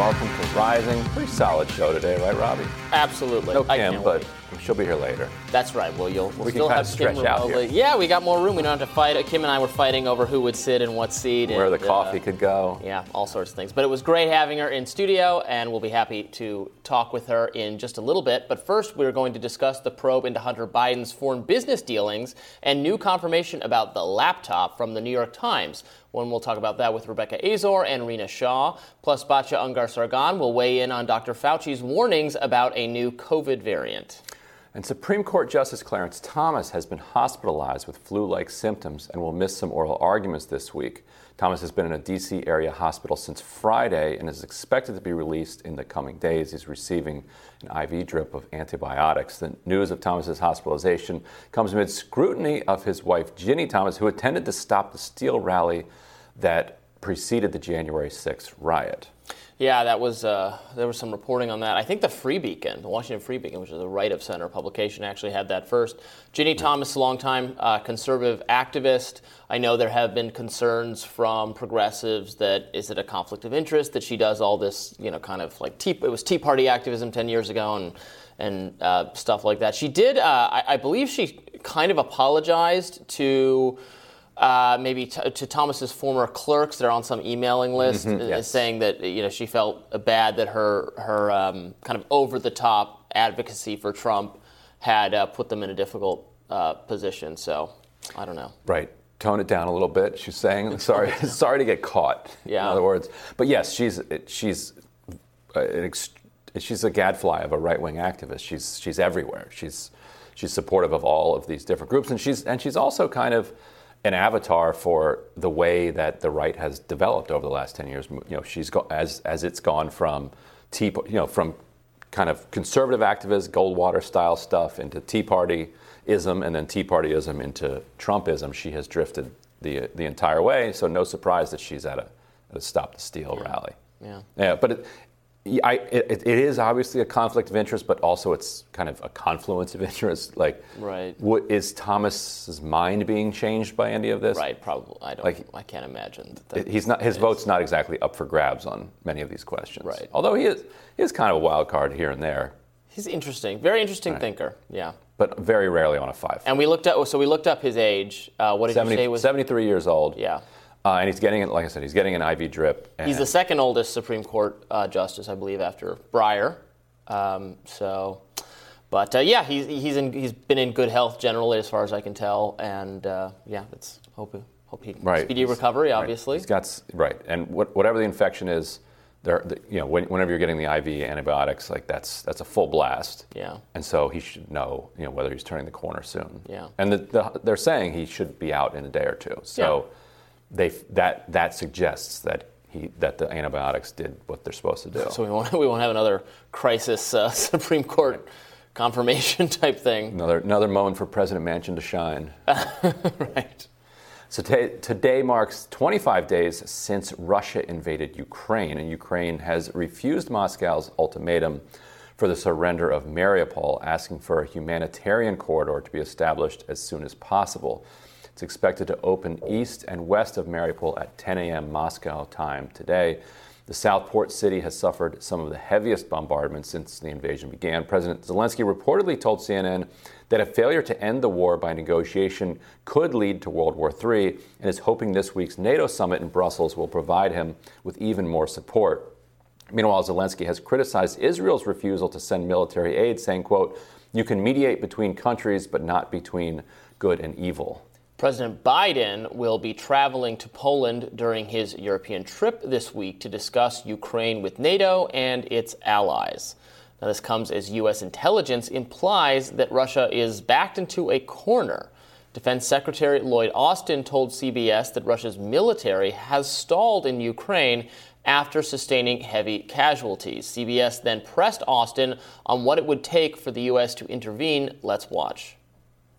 Welcome to Rising. Pretty solid show today, right, Robby? Absolutely. No Kim, but wait. she'll be here later. That's right. Well, you'll we'll We still have Kim stretch out here. remotely. Yeah, we got more room. We don't have to fight. Kim and I were fighting over who would sit in what seat. Where the and, uh, coffee could go. Yeah, all sorts of things. But it was great having her in studio, and we'll be happy to talk with her in just a little bit. But first, we're going to discuss the probe into Hunter Biden's foreign business dealings and new confirmation about the laptop from the New York Times. When we'll talk about that with Rebecca Azor and Rena Shaw. Plus, Batya Ungar Sargon will weigh in on Dr. Fauci's warnings about a new COVID variant. And Supreme Court Justice Clarence Thomas has been hospitalized with flu like symptoms and will miss some oral arguments this week. Thomas has been in a D.C. area hospital since Friday and is expected to be released in the coming days. He's receiving an IV drip of antibiotics. The news of Thomas's hospitalization comes amid scrutiny of his wife, Ginny Thomas, who attended the Stop the Steal rally that preceded the January 6th riot. Yeah, that was uh, there was some reporting on that. I think the Free Beacon, the Washington Free Beacon, which is a right of center publication, actually had that first. Ginny Thomas, a longtime uh, conservative activist. I know there have been concerns from progressives that is it a conflict of interest that she does all this, you know, kind of like tea, it was Tea Party activism ten years ago and and uh, stuff like that. She did, uh, I, I believe, she kind of apologized to uh, maybe t- to Thomas's former clerks that are on some emailing list, uh, yes. saying that you know she felt bad that her her um, kind of over the top advocacy for Trump had uh, put them in a difficult uh, position. So I don't know. Right. Tone it down a little bit. She's saying, "Sorry, sorry to get caught." Yeah. In other words, but yes, she's she's uh, an ex- she's a gadfly of a right wing activist. She's she's everywhere. She's she's supportive of all of these different groups, and she's and she's also kind of an avatar for the way that the right has developed over the last ten years. You know, she's go, as as it's gone from tea, you know, from kind of conservative activist Goldwater style stuff into Tea Partyism, and then Tea Partyism into Trumpism. She has drifted the the entire way. So no surprise that she's at a, at a Stop the Steal rally. Yeah. Yeah, but it, I, it, it is obviously a conflict of interest, but also it's kind of a confluence of interest. Like, Right. what, is Thomas's mind being changed by any of this? Right? Probably. I don't. Like- I can't imagine. That that He's not. His is. vote's not exactly up for grabs on many of these questions. Right. Although he is, he is kind of a wild card here and there, He's interesting. Very interesting thinker. Yeah. but very rarely on a five. And we looked up. So we looked up his age. Uh, what did 70 you say was? 73 years old. Yeah. Uh, and he's getting, like I said, he's getting an IV drip. And He's the second oldest Supreme Court uh, justice, I believe, after Breyer. Um, so, but uh, yeah, he's he's in, he's been in good health generally, as far as I can tell, and uh, yeah, it's hope hope he Right. speedy recovery, right. obviously. He's got right, and what, whatever the infection is, there, the, you know, when, whenever you're getting the IV antibiotics, like that's that's a full blast. Yeah. And so he should know, you know, whether he's turning the corner soon. Yeah. And the, the, they're saying he should be out in a day or two. So they that that suggests that he that the antibiotics did what they're supposed to do. so we won't we won't have another crisis uh, Supreme Court confirmation type thing, another another moment for President Manchin to shine. right? So today, today marks 25 days since Russia invaded Ukraine, and Ukraine has refused Moscow's ultimatum for the surrender of Mariupol, asking for a humanitarian corridor to be established as soon as possible. It's expected to open east and west of Mariupol at 10 a.m. Moscow time today. The South Port city has suffered some of the heaviest bombardments since the invasion began. President Zelensky reportedly told CNN that a failure to end the war by negotiation could lead to World War III and is hoping this week's NATO summit in Brussels will provide him with even more support. Meanwhile, Zelensky has criticized Israel's refusal to send military aid, saying, quote, you can mediate between countries, but not between good and evil. President Biden will be traveling to Poland during his European trip this week to discuss Ukraine with NATO and its allies. Now, this comes as U.S. intelligence implies that Russia is backed into a corner. Defense Secretary Lloyd Austin told CBS that Russia's military has stalled in Ukraine after sustaining heavy casualties. CBS then pressed Austin on what it would take for the U.S. to intervene. Let's watch.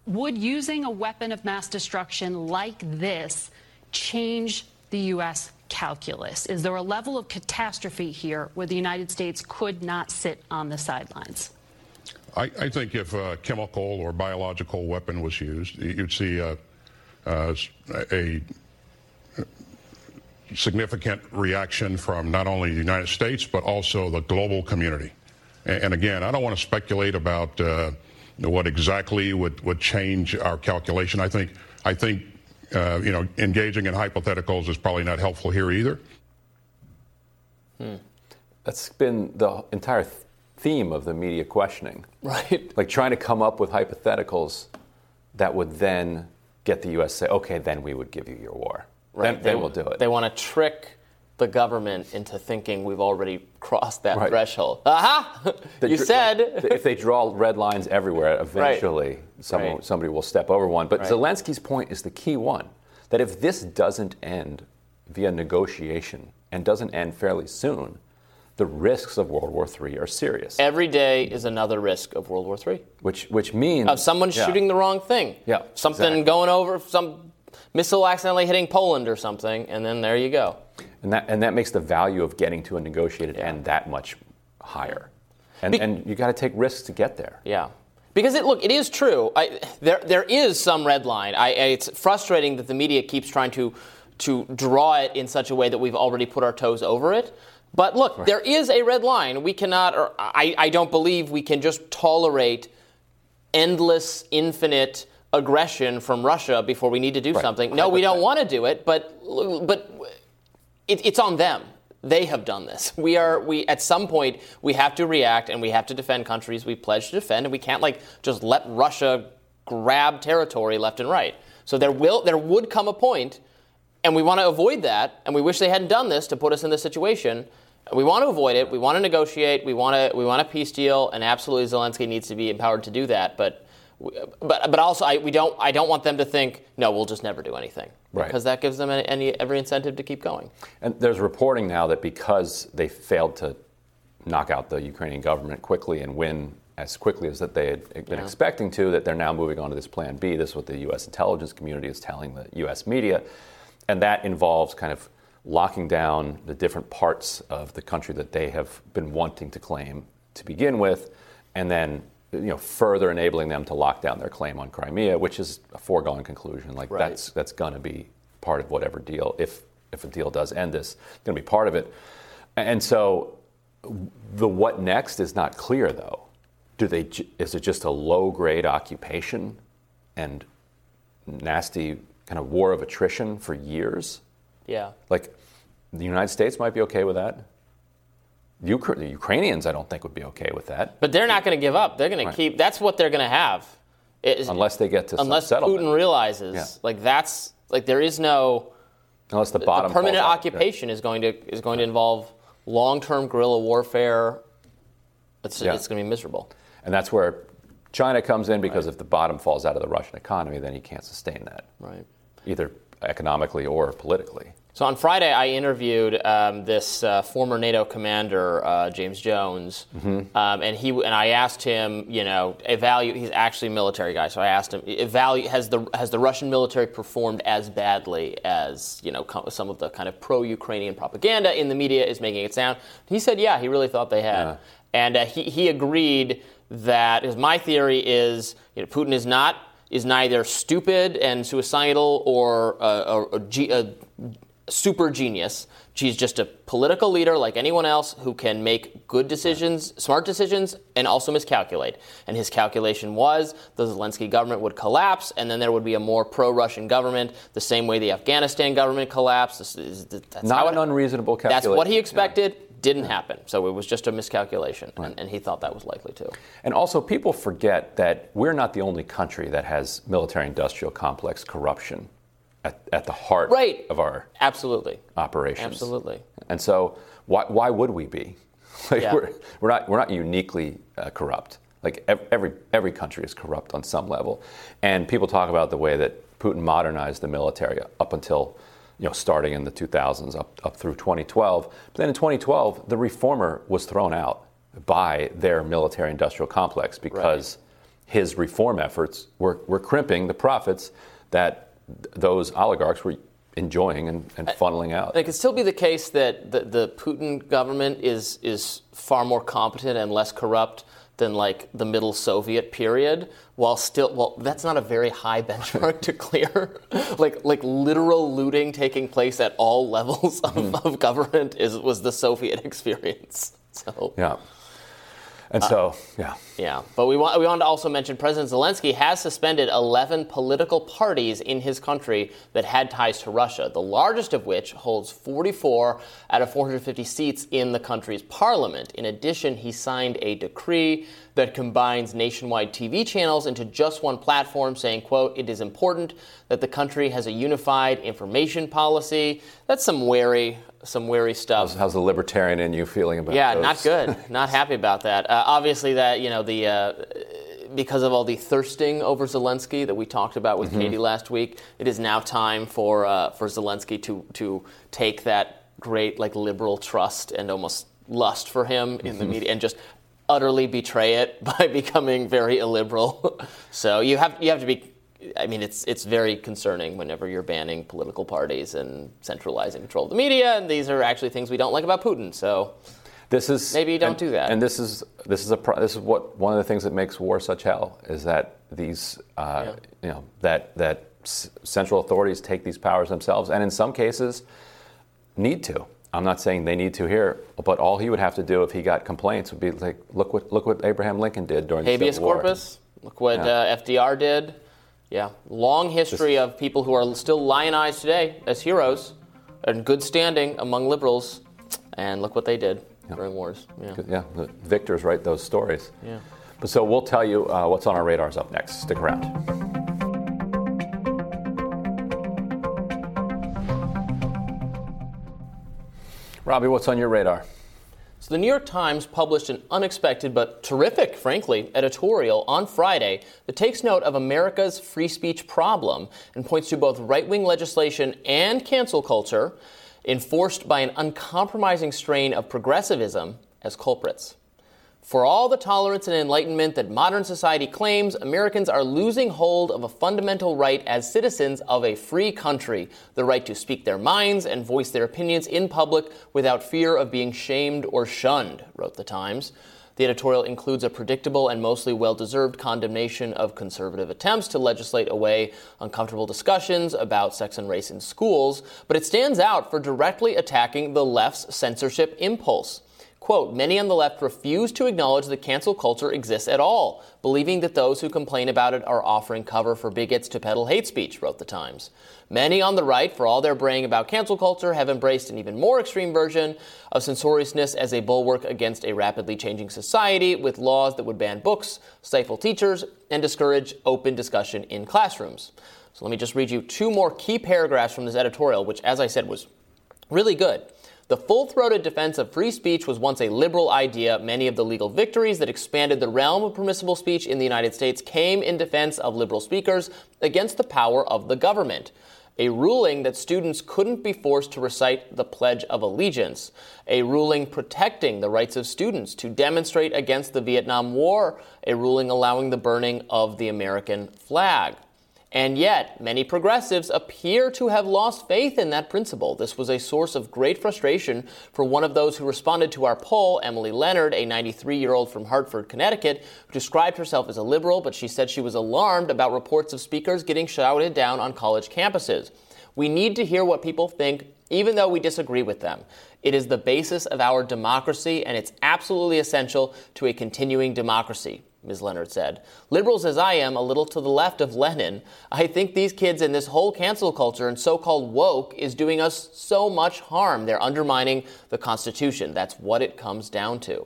Would using a weapon of mass destruction like this change the U.S. calculus? Is there a level of catastrophe here where the United States could not sit on the sidelines? I, I think if a chemical or biological weapon was used, you'd see a, a, a significant reaction from not only the United States, but also the global community. And, again, I don't want to speculate about uh, what exactly would, would change our calculation. I think, I think uh, you know, engaging in hypotheticals is probably not helpful here either. Hmm. That's been the entire th- theme of the media questioning. Right. Like trying to come up with hypotheticals that would then get the U.S. to say, okay, then we would give you your war. Right. Then, they, then we'll do it. They want to trick the government into thinking we've already crossed that right. threshold. Uh-huh. Aha! you dr- said. if they draw red lines everywhere, eventually right. Someone, right. somebody will step over one. But Zelensky's point is the key one that if this doesn't end via negotiation and doesn't end fairly soon, the risks of World War III are serious. Every day is another risk of World War III. Which, which means. Of someone yeah. shooting the wrong thing. Yeah. Something exactly. going over, some missile accidentally hitting Poland or something, and then there you go. And that, and that makes the value of getting to a negotiated yeah. end that much higher. And, Be- and you got to take risks to get there. Yeah. Because it, look, it is true. I, there, there is some red line. I, it's frustrating that the media keeps trying to, to draw it in such a way that we've already put our toes over it. But look, right. there is a red line. We cannot, or I, I don't believe we can just tolerate endless, infinite aggression from Russia before we need to do right. something. No, we don't want to do it, but but it, it's on them. They have done this. We are we at some point we have to react and we have to defend countries we pledged to defend, and we can't like just let Russia grab territory left and right. So there will there would come a point, and we want to avoid that, and we wish they hadn't done this to put us in this situation. We want to avoid it. We want to negotiate. We want to we want a peace deal, and absolutely Zelensky needs to be empowered to do that. But but but also I, we don't I don't want them to think no we'll just never do anything right because that gives them any, every incentive to keep going. And there's reporting now that because they failed to knock out the Ukrainian government quickly and win as quickly as that they had been yeah. expecting to, that they're now moving on to this Plan B. This is what the U.S. intelligence community is telling the U.S. media, and that involves kind of locking down the different parts of the country that they have been wanting to claim to begin with, and then you know, further enabling them to lock down their claim on Crimea, which is a foregone conclusion. Like right. that's that's going to be part of whatever deal, if if a deal does end this, going to be part of it. And so, the what next is not clear though. Do they? Is it just a low grade occupation, and nasty kind of war of attrition for years? Yeah. Like the United States might be okay with that. Ukra- the Ukrainians, I don't think, would be okay with that. But they're not going to give up. They're going right. to keep. That's what they're going to have. unless they get to unless. Putin realizes, yeah. like that's like there is no. Unless the bottom. The permanent occupation is going to is going to involve long-term guerrilla warfare. It's, yeah. it's going to be miserable. And that's where China comes in because right. if the bottom falls out of the Russian economy, then he can't sustain that. Right. Either economically or politically. So on Friday, I interviewed um, this uh, former NATO commander, uh, James Jones, mm-hmm. um, and he and I asked him, you know, evaluate. He's actually a military guy, so I asked him, evaluate has the has the Russian military performed as badly as you know some of the kind of pro-Ukrainian propaganda in the media is making it sound? He said, yeah, he really thought they had, yeah. and uh, he he agreed that. Because my theory is, you know, Putin is not is neither stupid and suicidal or a, a, a, super genius. She's just a political leader like anyone else who can make good decisions, smart decisions, and also miscalculate. And his calculation was the Zelensky government would collapse, and then there would be a more pro-Russian government, the same way the Afghanistan government collapsed. that's Not an it, unreasonable calculation. That's what he expected. Yeah. Didn't happen. So it was just a miscalculation, right. and, and he thought that was likely to. And also, people forget that we're not the only country that has military-industrial complex corruption at, at the heart right. of our absolutely operations. Absolutely. And so, why, why would we be? Like yeah. we're, we're not we're not uniquely uh, corrupt. Like every every country is corrupt on some level, and people talk about the way that Putin modernized the military up until you know starting in the 2000s up up through 2012. But then in 2012, the reformer was thrown out by their military-industrial complex because right. his reform efforts were, were crimping the profits that those oligarchs were enjoying and, and funneling out. It could still be the case that the, the, Putin government is is far more competent and less corrupt than like the middle Soviet period, while still well, that's not a very high benchmark to clear. like like literal looting taking place at all levels of, mm. of government is was the Soviet experience. So yeah. And so, yeah. Yeah. But we want, we want to also mention President Zelensky has suspended 11 political parties in his country that had ties to Russia, the largest of which holds 44 out of 450 seats in the country's parliament. In addition, he signed a decree that combines nationwide TV channels into just one platform, saying, quote, it is important that the country has a unified information policy. That's some wary some wary stuff. How's, how's, the libertarian in you feeling about? Yeah, those? not good. not happy about that. Uh, obviously, that you know the. Uh, because of all the thirsting over Zelensky that we talked about with mm-hmm. Katie last week, it is now time for uh, for Zelensky to to take that great like liberal trust and almost lust for him in mm-hmm. the media and just utterly betray it by becoming very illiberal. so you have you have to be I mean, it's it's very concerning whenever you're banning political parties and centralizing control of the media, and these are actually things we don't like about Putin. So this is maybe you don't and, do that. And this is this is a this is what one of the things that makes war such hell is that these uh, yeah. you know that that central authorities take these powers themselves, and in some cases need to. I'm not saying they need to here, but all he would have to do if he got complaints would be like, look what look what Abraham Lincoln did during habeas the Civil corpus. War. Look what yeah. uh, FDR did. Yeah, long history of people who are still lionized today as heroes and good standing among liberals. And look what they did yeah. during wars. Yeah. yeah, the victors write those stories. Yeah. But so we'll tell you uh, what's on our radars up next. Stick around. Robby, what's on your radar? So the New York Times published an unexpected but terrific, frankly, editorial on Friday that takes note of America's free speech problem and points to both right wing legislation and cancel culture enforced by an uncompromising strain of progressivism as culprits. For all the tolerance and enlightenment that modern society claims, Americans are losing hold of a fundamental right as citizens of a free country the right to speak their minds and voice their opinions in public without fear of being shamed or shunned, wrote The Times. The editorial includes a predictable and mostly well deserved condemnation of conservative attempts to legislate away uncomfortable discussions about sex and race in schools, but it stands out for directly attacking the left's censorship impulse. Quote, many on the left refuse to acknowledge that cancel culture exists at all, believing that those who complain about it are offering cover for bigots to peddle hate speech, wrote The Times. Many on the right, for all their braying about cancel culture, have embraced an even more extreme version of censoriousness as a bulwark against a rapidly changing society with laws that would ban books, stifle teachers, and discourage open discussion in classrooms. So let me just read you two more key paragraphs from this editorial, which, as I said, was really good. The full throated defense of free speech was once a liberal idea. Many of the legal victories that expanded the realm of permissible speech in the United States came in defense of liberal speakers against the power of the government. A ruling that students couldn't be forced to recite the Pledge of Allegiance. A ruling protecting the rights of students to demonstrate against the Vietnam War. A ruling allowing the burning of the American flag. And yet, many progressives appear to have lost faith in that principle. This was a source of great frustration for one of those who responded to our poll, Emily Leonard, a 93 year old from Hartford, Connecticut, who described herself as a liberal, but she said she was alarmed about reports of speakers getting shouted down on college campuses. We need to hear what people think, even though we disagree with them. It is the basis of our democracy, and it's absolutely essential to a continuing democracy. Ms. Leonard said. Liberals as I am, a little to the left of Lenin, I think these kids and this whole cancel culture and so called woke is doing us so much harm. They're undermining the Constitution. That's what it comes down to.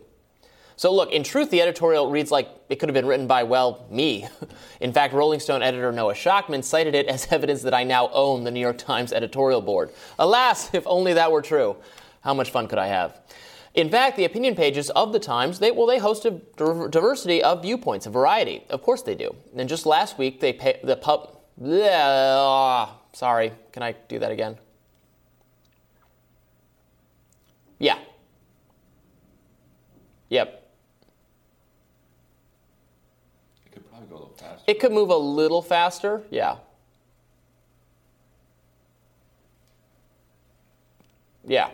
So, look, in truth, the editorial reads like it could have been written by, well, me. In fact, Rolling Stone editor Noah Shachtman cited it as evidence that I now own the New York Times editorial board. Alas, if only that were true. How much fun could I have? In fact, the opinion pages of the Times, they well, they host a diversity of viewpoints, a variety. Of course they do. And just last week, they pay, the pub. Bleh, sorry, can I do that again? Yeah. Yep. It could probably go a little faster. It could move a little faster. Yeah. Yeah.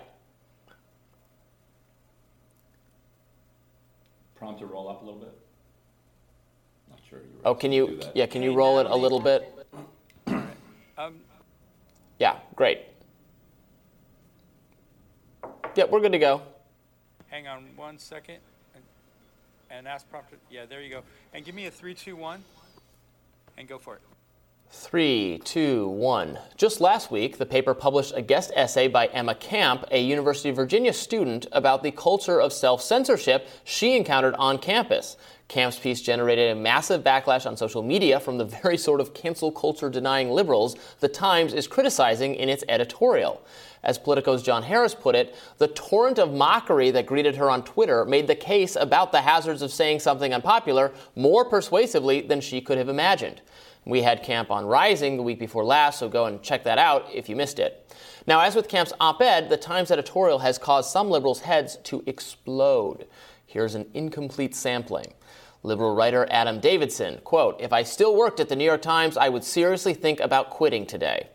Prompt to roll up a little bit? Not sure. Oh, can you? Yeah, can you roll it a little bit? Um, Yeah, great. Yep, we're good to go. hang on one second. And, and ask proper. Yeah, there you go. And give me a three, two, one, and go for it. Three, two, one. Just last week, the paper published a guest essay by Emma Camp, a University of Virginia student, about the culture of self censorship she encountered on campus. Camp's piece generated a massive backlash on social media from the very sort of cancel culture denying liberals the Times is criticizing in its editorial. As Politico's John Harris put it, the torrent of mockery that greeted her on Twitter made the case about the hazards of saying something unpopular more persuasively than she could have imagined. We had Camp on Rising the week before last, so go and check that out if you missed it. Now, as with Camp's op ed, the Times editorial has caused some liberals' heads to explode. Here's an incomplete sampling. Liberal writer Adam Davidson, quote, If I still worked at the New York Times, I would seriously think about quitting today.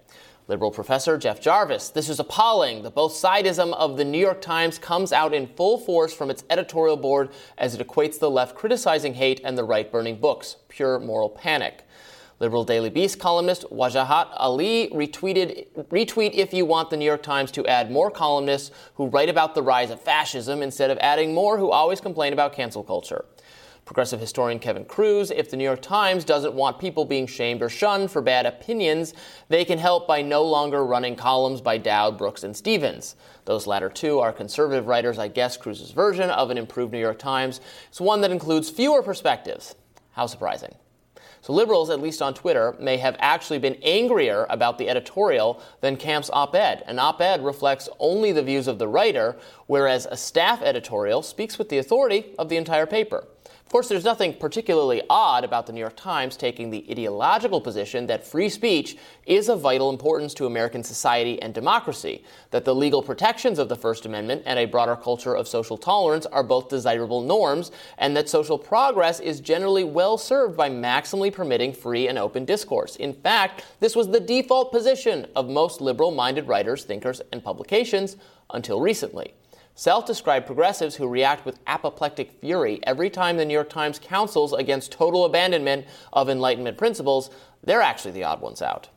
Liberal professor Jeff Jarvis, this is appalling. The both sidism of the New York Times comes out in full force from its editorial board as it equates the left criticizing hate and the right burning books. Pure moral panic. Liberal Daily Beast columnist Wajahat Ali retweeted, retweet if you want the New York Times to add more columnists who write about the rise of fascism instead of adding more who always complain about cancel culture. Progressive historian Kevin Kruse, if the New York Times doesn't want people being shamed or shunned for bad opinions, they can help by no longer running columns by Dowd, Brooks, and Stephens. Those latter two are conservative writers, I guess Kruse's version of an improved New York Times. It's one that includes fewer perspectives. How surprising. So liberals, at least on Twitter, may have actually been angrier about the editorial than Camp's op-ed. An op-ed reflects only the views of the writer, whereas a staff editorial speaks with the authority of the entire paper. Of course, there's nothing particularly odd about the New York Times taking the ideological position that free speech is of vital importance to American society and democracy, that the legal protections of the First Amendment and a broader culture of social tolerance are both desirable norms, and that social progress is generally well served by maximally permitting free and open discourse. In fact, this was the default position of most liberal minded writers, thinkers, and publications until recently. Self described progressives who react with apoplectic fury every time the New York Times counsels against total abandonment of Enlightenment principles, they're actually the odd ones out.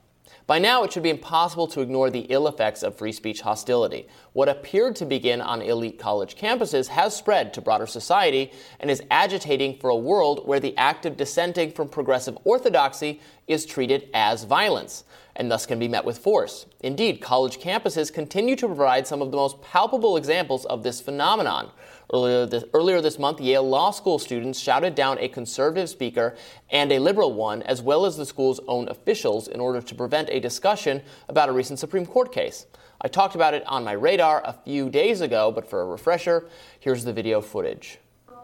By now, it should be impossible to ignore the ill effects of free speech hostility. What appeared to begin on elite college campuses has spread to broader society and is agitating for a world where the act of dissenting from progressive orthodoxy is treated as violence and thus can be met with force. Indeed, college campuses continue to provide some of the most palpable examples of this phenomenon. Earlier this, earlier this, month, Yale Law School students shouted down a conservative speaker and a liberal one, as well as the school's own officials, in order to prevent a discussion about a recent Supreme Court case. I talked about it on my radar a few days ago, but for a refresher, here's the video footage. As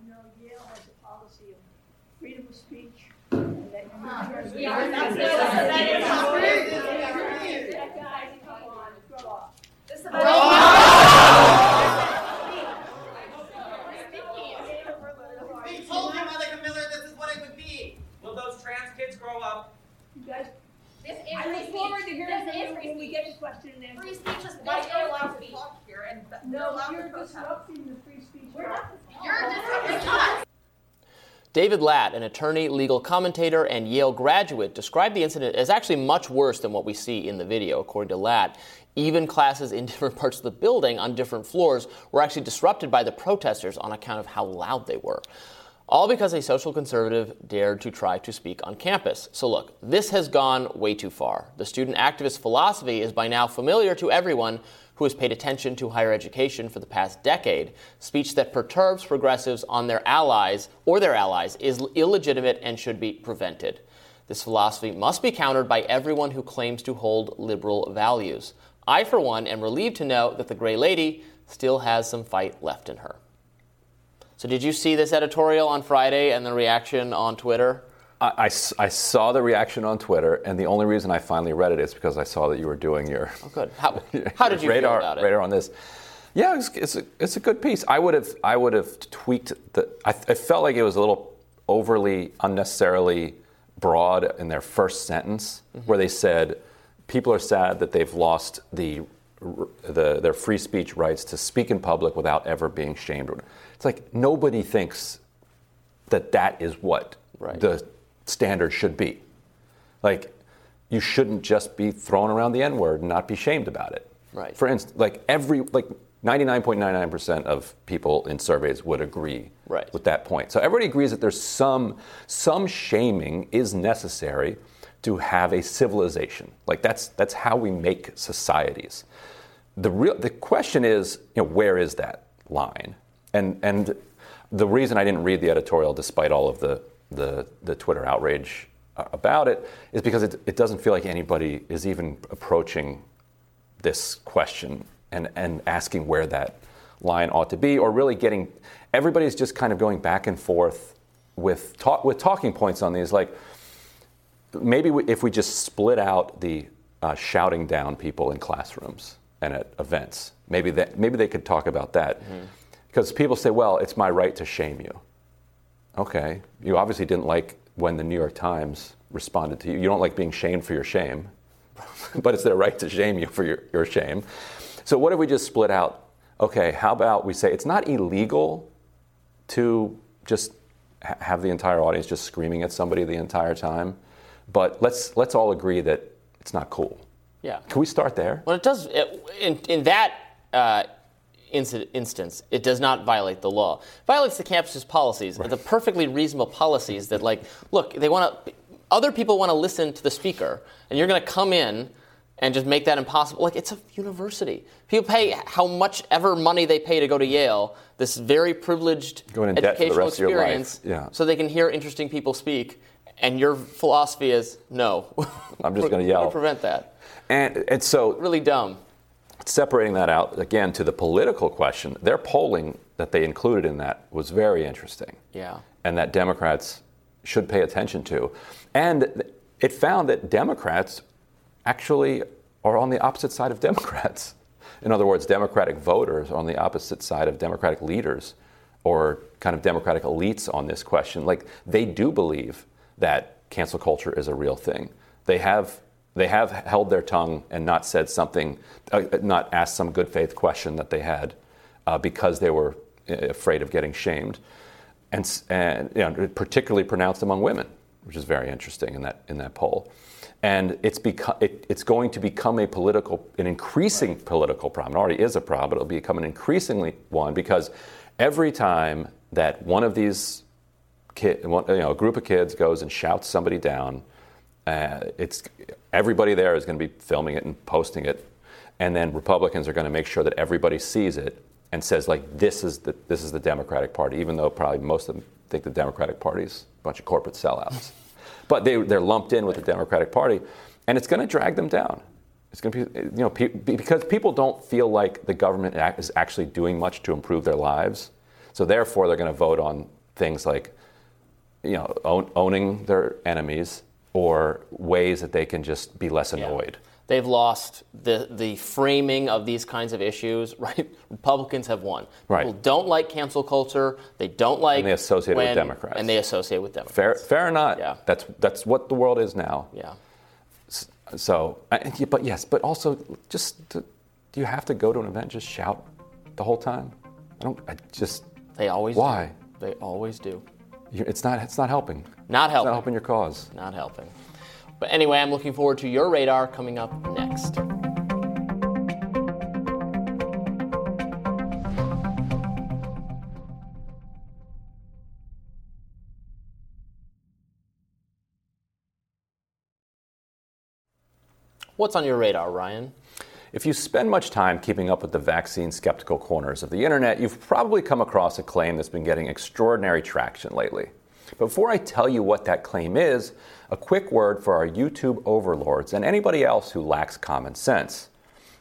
you know, Yale has a policy of freedom of speech. Huh. Yeah, that's good. That's good. That's good. That's good. David Lat, an attorney, legal commentator, and Yale graduate, described the incident as actually much worse than what we see in the video. According to Latt, even classes in different parts of the building on different floors were actually disrupted by the protesters on account of how loud they were. All because a social conservative dared to try to speak on campus. So, look, this has gone way too far. The student activist philosophy is by now familiar to everyone who has paid attention to higher education for the past decade. Speech that perturbs progressives on their allies or their allies is illegitimate and should be prevented. This philosophy must be countered by everyone who claims to hold liberal values. I, for one, am relieved to know that the Gray Lady still has some fight left in her. So, did you see this editorial on Friday and the reaction on Twitter? I, I I saw the reaction on Twitter, and the only reason I finally read it is because I saw that you were doing your Oh, good. How, how did you radar feel about it? radar on this. Yeah, it's, it's, a, it's a good piece. I would have I would have tweaked the. I, I felt like it was a little overly unnecessarily broad in their first sentence, Mm-hmm. where they said people are sad that they've lost the, the their free speech rights to speak in public without ever being shamed. It's like nobody thinks that that is what Right. the standard should be. Like, you shouldn't just be thrown around the N word and not be shamed about it. Right. For instance, like every like 99.99% of people in surveys would agree Right. with that point. So everybody agrees that there's some some shaming is necessary to have a civilization. Like that's that's how we make societies. The real the question is, you know, where is that line? And and the reason I didn't read the editorial, despite all of the the, the Twitter outrage uh, about it, is because it, it doesn't feel like anybody is even approaching this question and, and asking where that line ought to be, or really getting everybody's just kind of going back and forth with talk, with talking points on these. Like maybe we, if we just split out the uh, shouting down people in classrooms and at events, maybe that maybe they could talk about that because people say, well, it's my right to shame you. Okay, you obviously didn't like when the New York Times responded to you. You don't like being shamed for your shame, but it's their right to shame you for your, your shame. So, what if we just split out? Okay, how about we say it's not illegal to just ha- have the entire audience just screaming at somebody the entire time, but let's let's all agree that it's not cool. Yeah. Can we start there? Well, it does. It, in, in that uh, instance, it does not violate the law. It violates the campus's policies, the perfectly reasonable policies that, like, look, they want to. Other people want to listen to the speaker, and you're going to come in and just make that impossible. Like, it's a university. People pay how much ever money they pay to go to Yale, this very privileged Going in debt for the educational rest of your life. experience, Yeah. so they can hear interesting people speak. And your philosophy is no. I'm just gonna we're yell. prevent that. And, and so Really dumb. Separating that out again to the political question, their polling that they included in that was very interesting. Yeah. And that Democrats should pay attention to. And it found that Democrats actually are on the opposite side of Democrats. In other words, Democratic voters are on the opposite side of Democratic leaders or kind of Democratic elites on this question. Like they do believe that cancel culture is a real thing. They have they have held their tongue and not said something, uh, not asked some good faith question that they had uh, because they were uh, afraid of getting shamed, and, and you know, particularly pronounced among women, which is very interesting in that in that poll. And it's become it, it's going to become a political, an increasing political problem. It already is a problem, but it'll become an increasingly one because every time that one of these kid, you know, a group of kids goes and shouts somebody down, uh, it's everybody there is going to be filming it and posting it, and then Republicans are going to make sure that everybody sees it and says like this is the this is the Democratic Party, even though probably most of them think the Democratic Party is a bunch of corporate sellouts, but they they're lumped in with the Democratic Party, and it's going to drag them down. It's going to be you know pe- because people don't feel like the government is actually doing much to improve their lives, so therefore they're going to vote on things like you know, own, owning their enemies or ways that they can just be less annoyed. They've lost the, the framing of these kinds of issues, right? Republicans have won. Right. People don't like cancel culture. They don't like. And they associate it with Democrats. And they associate with Democrats. Fair, fair or not? Yeah. That's that's what the world is now. Yeah. So, I- but yes, but also just to, do you have to go to an event just shout the whole time? I don't. I just They always Why? do. They always do. It's not it's not helping. Not It's helping. not helping your cause. Not helping. But anyway, I'm looking forward to your radar coming up next. What's on your radar, Ryan? If you spend much time keeping up with the vaccine skeptical corners of the internet, you've probably come across a claim that's been getting extraordinary traction lately. Before I tell you what that claim is, a quick word for our YouTube overlords and anybody else who lacks common sense.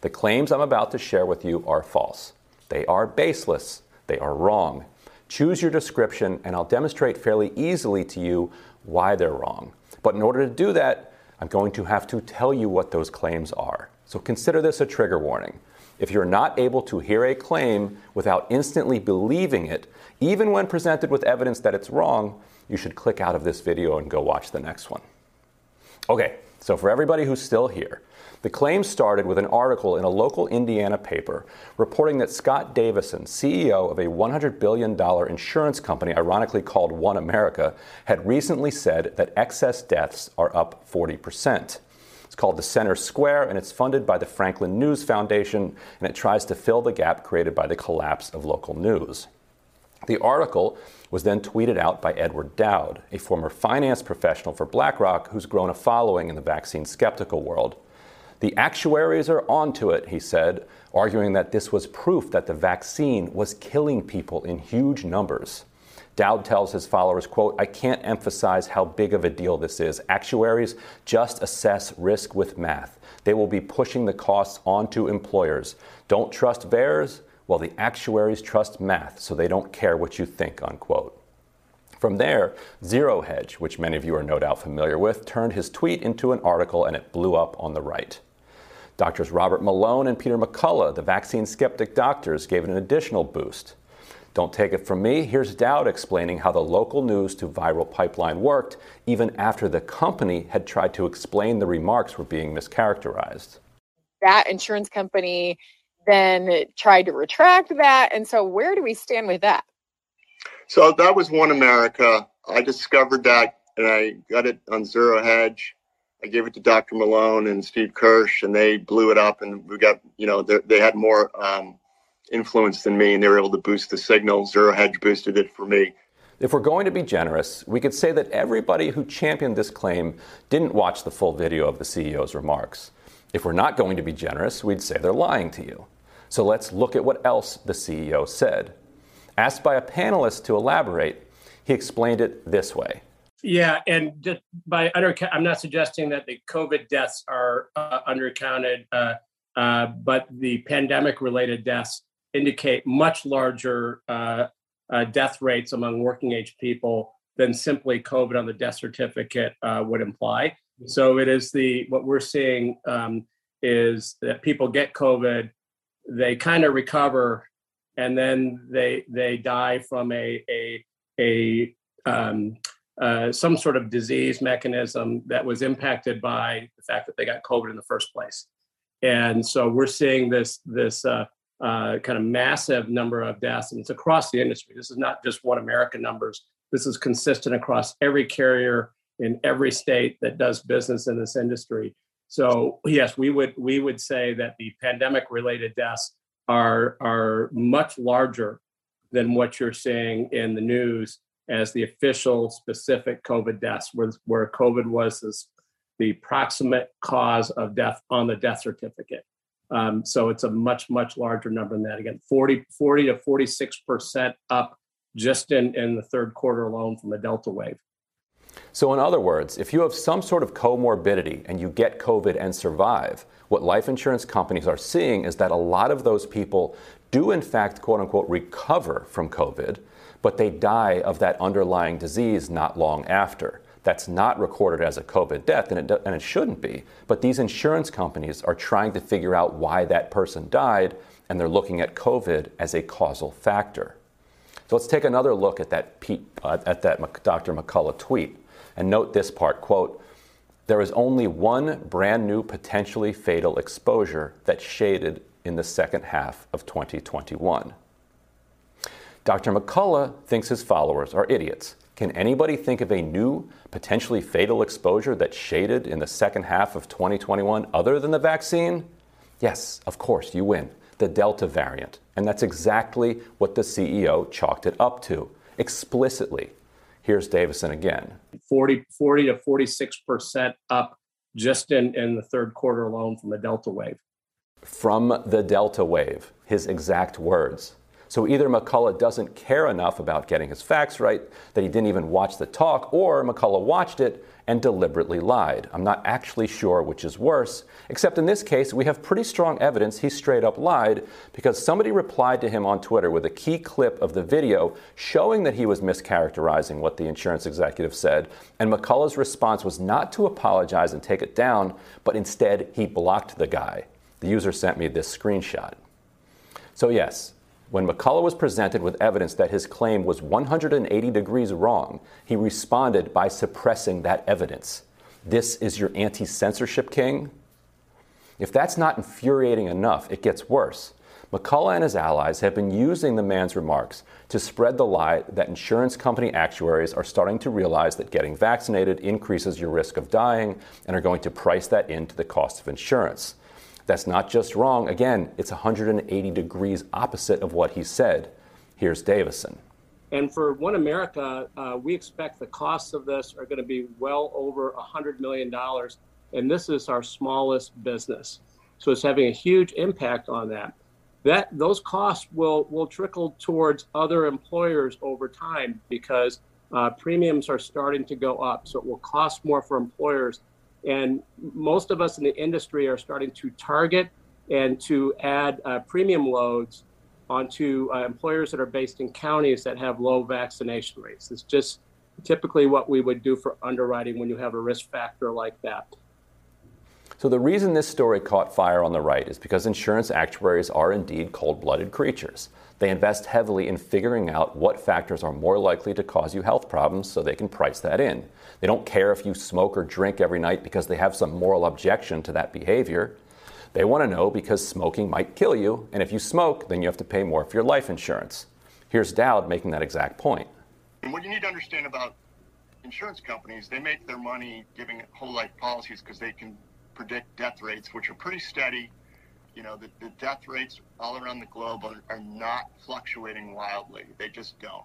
The claims I'm about to share with you are false. They are baseless. They are wrong. Choose your description, and I'll demonstrate fairly easily to you why they're wrong. But in order to do that, I'm going to have to tell you what those claims are. So consider this a trigger warning. If you're not able to hear a claim without instantly believing it, even when presented with evidence that it's wrong, you should click out of this video and go watch the next one. Okay, So, for everybody who's still here, the claim started with an article in a local Indiana paper reporting that Scott Davison, CEO of a $100 billion insurance company, ironically called OneAmerica, had recently said that excess deaths are up 40%. It's called The Center Square, and it's funded by the Franklin News Foundation, and it tries to fill the gap created by the collapse of local news. The article was then tweeted out by Edward Dowd, a former finance professional for BlackRock who's grown a following in the vaccine skeptical world. The actuaries are onto it, he said, arguing that this was proof that the vaccine was killing people in huge numbers. Dowd tells his followers, quote, I can't emphasize how big of a deal this is. Actuaries just assess risk with math. They will be pushing the costs onto employers. Don't trust VAERS? Well, the actuaries trust math, so they don't care what you think, unquote. From there, Zero Hedge, which many of you are no doubt familiar with, turned his tweet into an article and it blew up on the right. Doctors Robert Malone and Peter McCullough, the vaccine skeptic doctors, gave it an additional boost. Don't take it from me. Here's Dowd explaining how the local news to viral pipeline worked, even after the company had tried to explain the remarks were being mischaracterized. That insurance company then tried to retract that. And so, where do we stand with that? So, that was OneAmerica. I discovered that and I got it on Zero Hedge. I gave it to Dr. Malone and Steve Kirsch, and they blew it up. And we got, you know, they had more um, influence than me, and they were able to boost the signal. Zero Hedge boosted it for me. If we're going to be generous, we could say that everybody who championed this claim didn't watch the full video of the CEO's remarks. If we're not going to be generous, we'd say they're lying to you. So let's look at what else the CEO said. Asked by a panelist to elaborate, he explained it this way. Yeah, and just by under, I'm not suggesting that the COVID deaths are uh, undercounted, uh, uh, but the pandemic-related deaths indicate much larger uh, uh, death rates among working age people than simply COVID on the death certificate uh, would imply. So it is the what we're seeing um, is that people get COVID, they kind of recover, and then they they die from a a a um, uh, some sort of disease mechanism that was impacted by the fact that they got COVID in the first place. And so we're seeing this this uh, uh, kind of massive number of deaths, and it's across the industry. This is not just one American numbers. This is consistent across every carrier in every state that does business in this industry. So yes, we would we would say that the pandemic related deaths are are much larger than what you're seeing in the news as the official specific COVID deaths, where, where COVID was this, the proximate cause of death on the death certificate. Um, so it's a much, much larger number than that. Again, 40, 40 to 46% up just in, in the third quarter alone from the Delta wave. So, in other words, if you have some sort of comorbidity and you get COVID and survive, what life insurance companies are seeing is that a lot of those people do, in fact, quote unquote, recover from COVID, but they die of that underlying disease not long after that's not recorded as a COVID death, and it, and it shouldn't be. But these insurance companies are trying to figure out why that person died, and they're looking at COVID as a causal factor. So let's take another look at that, Pete, uh, at that Dr. McCullough tweet and note this part quote, there is only one brand new potentially fatal exposure that shaded in the second half of 2021. Dr. McCullough thinks his followers are idiots. Can anybody think of a new, potentially fatal exposure that shaded in the second half of 2021 other than the vaccine? Yes, of course, you win. The Delta variant. And that's exactly what the CEO chalked it up to, explicitly. Here's Davison again 40, 40 to 46% up just in, in the third quarter alone from the Delta wave. From the Delta wave, his exact words. So either McCullough doesn't care enough about getting his facts right that he didn't even watch the talk, or McCullough watched it and deliberately lied. I'm not actually sure which is worse, except in this case, we have pretty strong evidence he straight up lied because somebody replied to him on Twitter with a key clip of the video showing that he was mischaracterizing what the insurance executive said, and McCullough's response was not to apologize and take it down, but instead he blocked the guy. The user sent me this screenshot. So, yes, when McCullough was presented with evidence that his claim was 180 degrees wrong, he responded by suppressing that evidence. This is your anti censorship king? If that's not infuriating enough, it gets worse. McCullough and his allies have been using the man's remarks to spread the lie that insurance company actuaries are starting to realize that getting vaccinated increases your risk of dying and are going to price that into the cost of insurance. That's not just wrong. Again, it's 180 degrees opposite of what he said. Here's Davison. And for OneAmerica, uh, we expect the costs of this are going to be well over $100 million. And this is our smallest business. So it's having a huge impact on that that those costs will will trickle towards other employers over time because uh, premiums are starting to go up. So it will cost more for employers, and most of us in the industry are starting to target and to add uh, premium loads onto uh, employers that are based in counties that have low vaccination rates. It's just typically what we would do for underwriting when you have a risk factor like that. So, the reason this story caught fire on the right is because insurance actuaries are indeed cold blooded creatures. They invest heavily in figuring out what factors are more likely to cause you health problems so they can price that in. They don't care if you smoke or drink every night because they have some moral objection to that behavior. They want to know because smoking might kill you, and if you smoke, then you have to pay more for your life insurance. Here's Dowd making that exact point. And what you need to understand about insurance companies, they make their money giving whole life policies because they can predict death rates, which are pretty steady. You know, the, the death rates all around the globe are, are not fluctuating wildly. They just don't.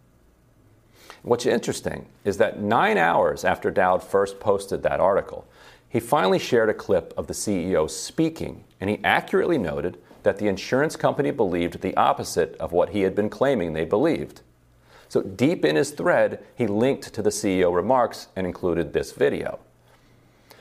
What's interesting is that nine hours after Dowd first posted that article, he finally shared a clip of the CEO speaking, and he accurately noted that the insurance company believed the opposite of what he had been claiming they believed. So, deep in his thread, he linked to the CEO remarks and included this video.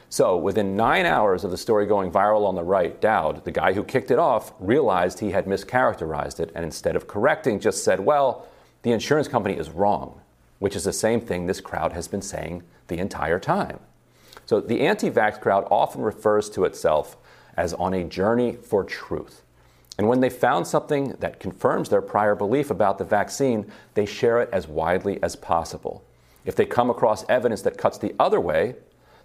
So, within nine hours of the story going viral on the right, Dowd, the guy who kicked it off, realized he had mischaracterized it and instead of correcting, just said, Well, the insurance company is wrong, which is the same thing this crowd has been saying the entire time. So, the anti vax crowd often refers to itself as on a journey for truth. And when they found something that confirms their prior belief about the vaccine, they share it as widely as possible. If they come across evidence that cuts the other way,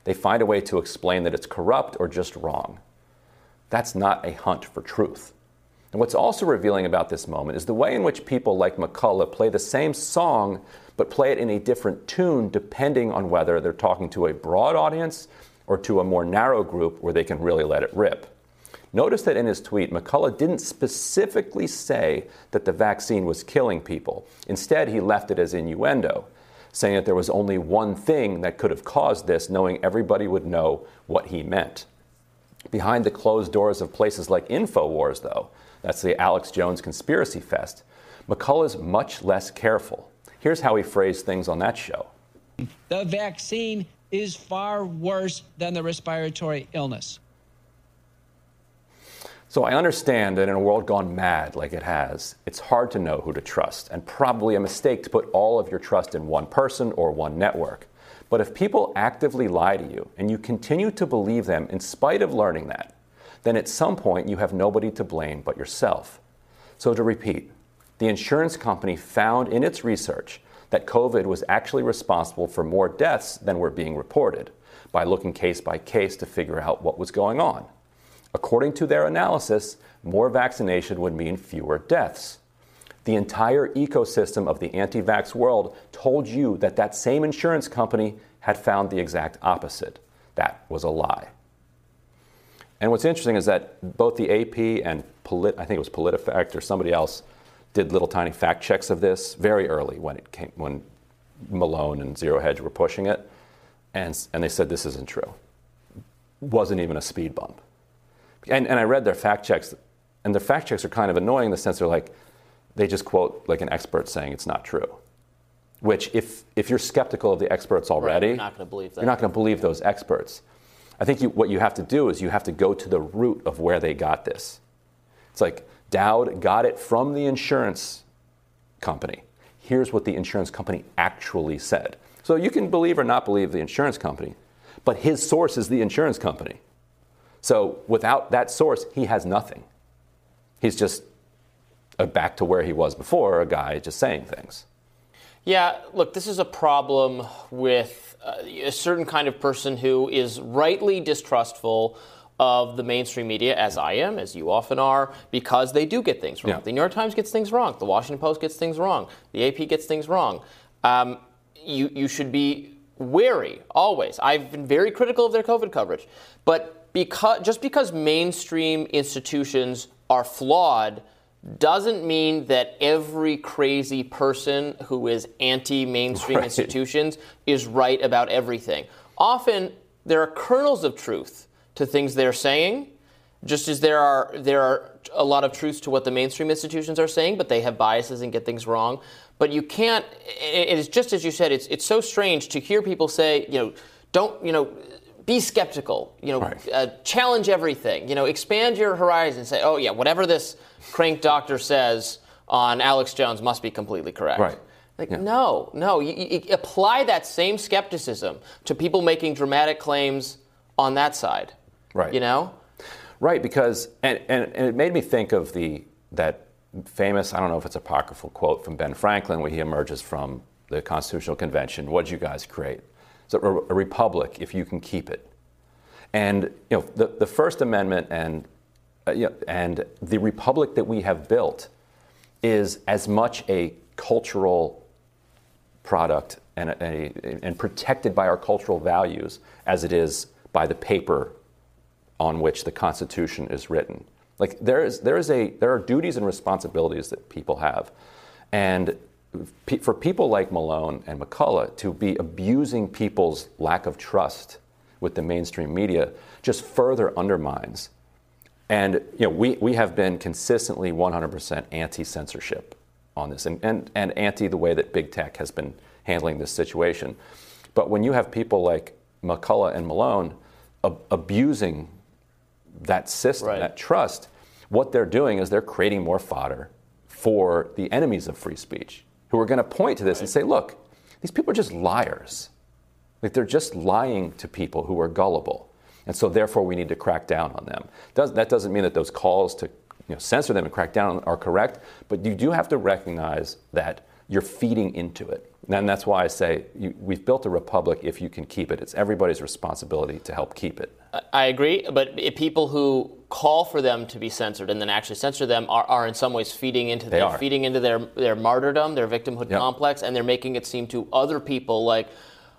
they find a way to explain that it's corrupt or just wrong. That's not a hunt for truth. And what's also revealing about this moment is the way in which people like McCullough play the same song, but play it in a different tune depending on whether they're talking to a broad audience or to a more narrow group where they can really let it rip. Notice that in his tweet, McCullough didn't specifically say that the vaccine was killing people. Instead, he left it as innuendo saying that there was only one thing that could have caused this, knowing everybody would know what he meant. Behind the closed doors of places like InfoWars, though, that's the Alex Jones Conspiracy Fest, McCullough's much less careful. Here's how he phrased things on that show. The vaccine is far worse than the respiratory illness. So I understand that in a world gone mad like it has, it's hard to know who to trust, and probably a mistake to put all of your trust in one person or one network. But if people actively lie to you and you continue to believe them in spite of learning that, then at some point you have nobody to blame but yourself. So to repeat, the insurance company found in its research that COVID was actually responsible for more deaths than were being reported by looking case by case to figure out what was going on. According to their analysis, more vaccination would mean fewer deaths. The entire ecosystem of the anti vax world told you that that same insurance company had found the exact opposite. That was a lie. And what's interesting is that both the AP and Polit- I think it was PolitiFact or somebody else did little tiny fact checks of this very early when it came when Malone and Zero Hedge were pushing it, and and they said this isn't true. Wasn't even a speed bump. And, and I read their fact checks, and their fact checks are kind of annoying in the sense they're like, they just quote like an expert saying it's not true. Which, if, if you're skeptical of the experts already, right, you're not going to believe that. You're not going to believe those experts. I think you, what you have to do is you have to go to the root of where they got this. It's like Dowd got it from the insurance company. Here's what the insurance company actually said. So you can believe or not believe the insurance company, but his source is the insurance company. So without that source, he has nothing. He's just back to where he was before, a guy just saying things. Yeah, look, this is a problem with uh, a certain kind of person who is rightly distrustful of the mainstream media, as I am, as you often are, because they do get things wrong. Yeah. The New York Times gets things wrong. The Washington Post gets things wrong. The AP gets things wrong. Um, you, you should be wary always. I've been very critical of their COVID coverage, but because just because mainstream institutions are flawed doesn't mean that every crazy person who is anti-mainstream Right. institutions is right about everything. Often there are kernels of truth to things they're saying, just as there are there are a lot of truths to what the mainstream institutions are saying, but they have biases and get things wrong. But you can't. It it is just as you said. It's it's so strange to hear people say, you know, don't you know. Be skeptical, you know, uh, challenge everything, you know, expand your horizon. Say, oh yeah, whatever this crank doctor says on Alex Jones must be completely correct. Right. Like, no, no. You, you, you apply that same skepticism to people making dramatic claims on that side. Right. You know? Right, because and, and, and it made me think of the that famous I don't know if it's apocryphal quote from Ben Franklin where he emerges from the Constitutional Convention. What did you guys create? A, republic if you can keep it. And you know the, the First Amendment and uh, you know, and the republic that we have built is as much a cultural product and, a, and protected by our cultural values as it is by the paper on which the Constitution is written. Like there is, there is a, there are duties and responsibilities that people have, and for people like Malone and McCullough to be abusing people's lack of trust with the mainstream media just further undermines. And you know, we, we have been consistently 100% anti-censorship on this, and, and, and anti the way that big tech has been handling this situation. But when you have people like McCullough and Malone ab- abusing that system, that trust, what they're doing is they're creating more fodder for the enemies of free speech who are going to point to this and say, look, these people are just liars. Like they're just lying to people who are gullible. And so therefore we need to crack down on them. Does, that doesn't mean that those calls to you know, censor them and crack down are correct, but you do have to recognize that you're feeding into it. And that's why I say you, we've built a republic if you can keep it. It's everybody's responsibility to help keep it. I agree, but people who call for them to be censored and then actually censor them are, are in some ways feeding into They their, feeding into their their martyrdom, their victimhood Yep. complex, and they're making it seem to other people like,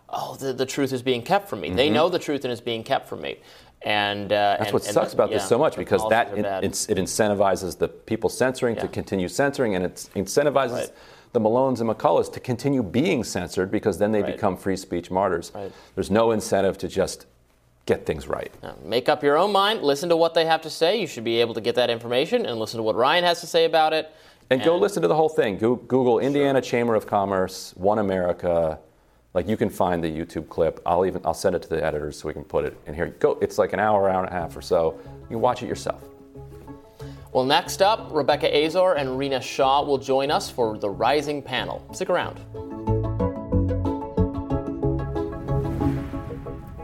oh, the, the truth is being kept from me. They Mhm. know the truth and it's being kept from me. And uh, That's and- what and sucks the- about this so much because that are it, it incentivizes the people censoring to continue censoring, and it incentivizes the Malones and McCulloughs to continue being censored because then they Right. become free speech martyrs. There's no incentive to just get things right. Now, make up your own mind. Listen to what they have to say. You should be able to get that information and listen to what Ryan has to say about it. And go listen to the whole thing. Go, Google Indiana Chamber of Commerce, OneAmerica. Like you can find the YouTube clip. I'll even I'll send it to the editors so we can put it in here. Go. It's like an hour, hour and a half or so. You can watch it yourself. Well, next up, Rebecca Azor and Rina Shah will join us for the Rising panel. Stick around.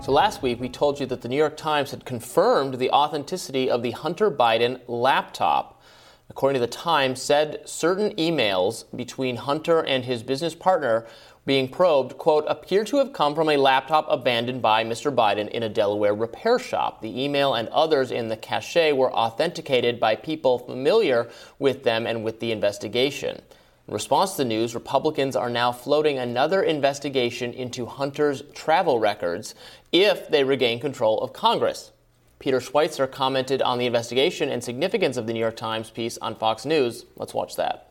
So last week we told you that the New York Times had confirmed the authenticity of the Hunter Biden laptop. According to the Times, said certain emails between Hunter and his business partner being probed, quote, appear to have come from a laptop abandoned by Mr. Biden in a Delaware repair shop. The email and others in the cache were authenticated by people familiar with them and with the investigation. In response to the news, Republicans are now floating another investigation into Hunter's travel records if they regain control of Congress. Peter Schweizer commented on the investigation and significance of the New York Times piece on Fox News. Let's watch that.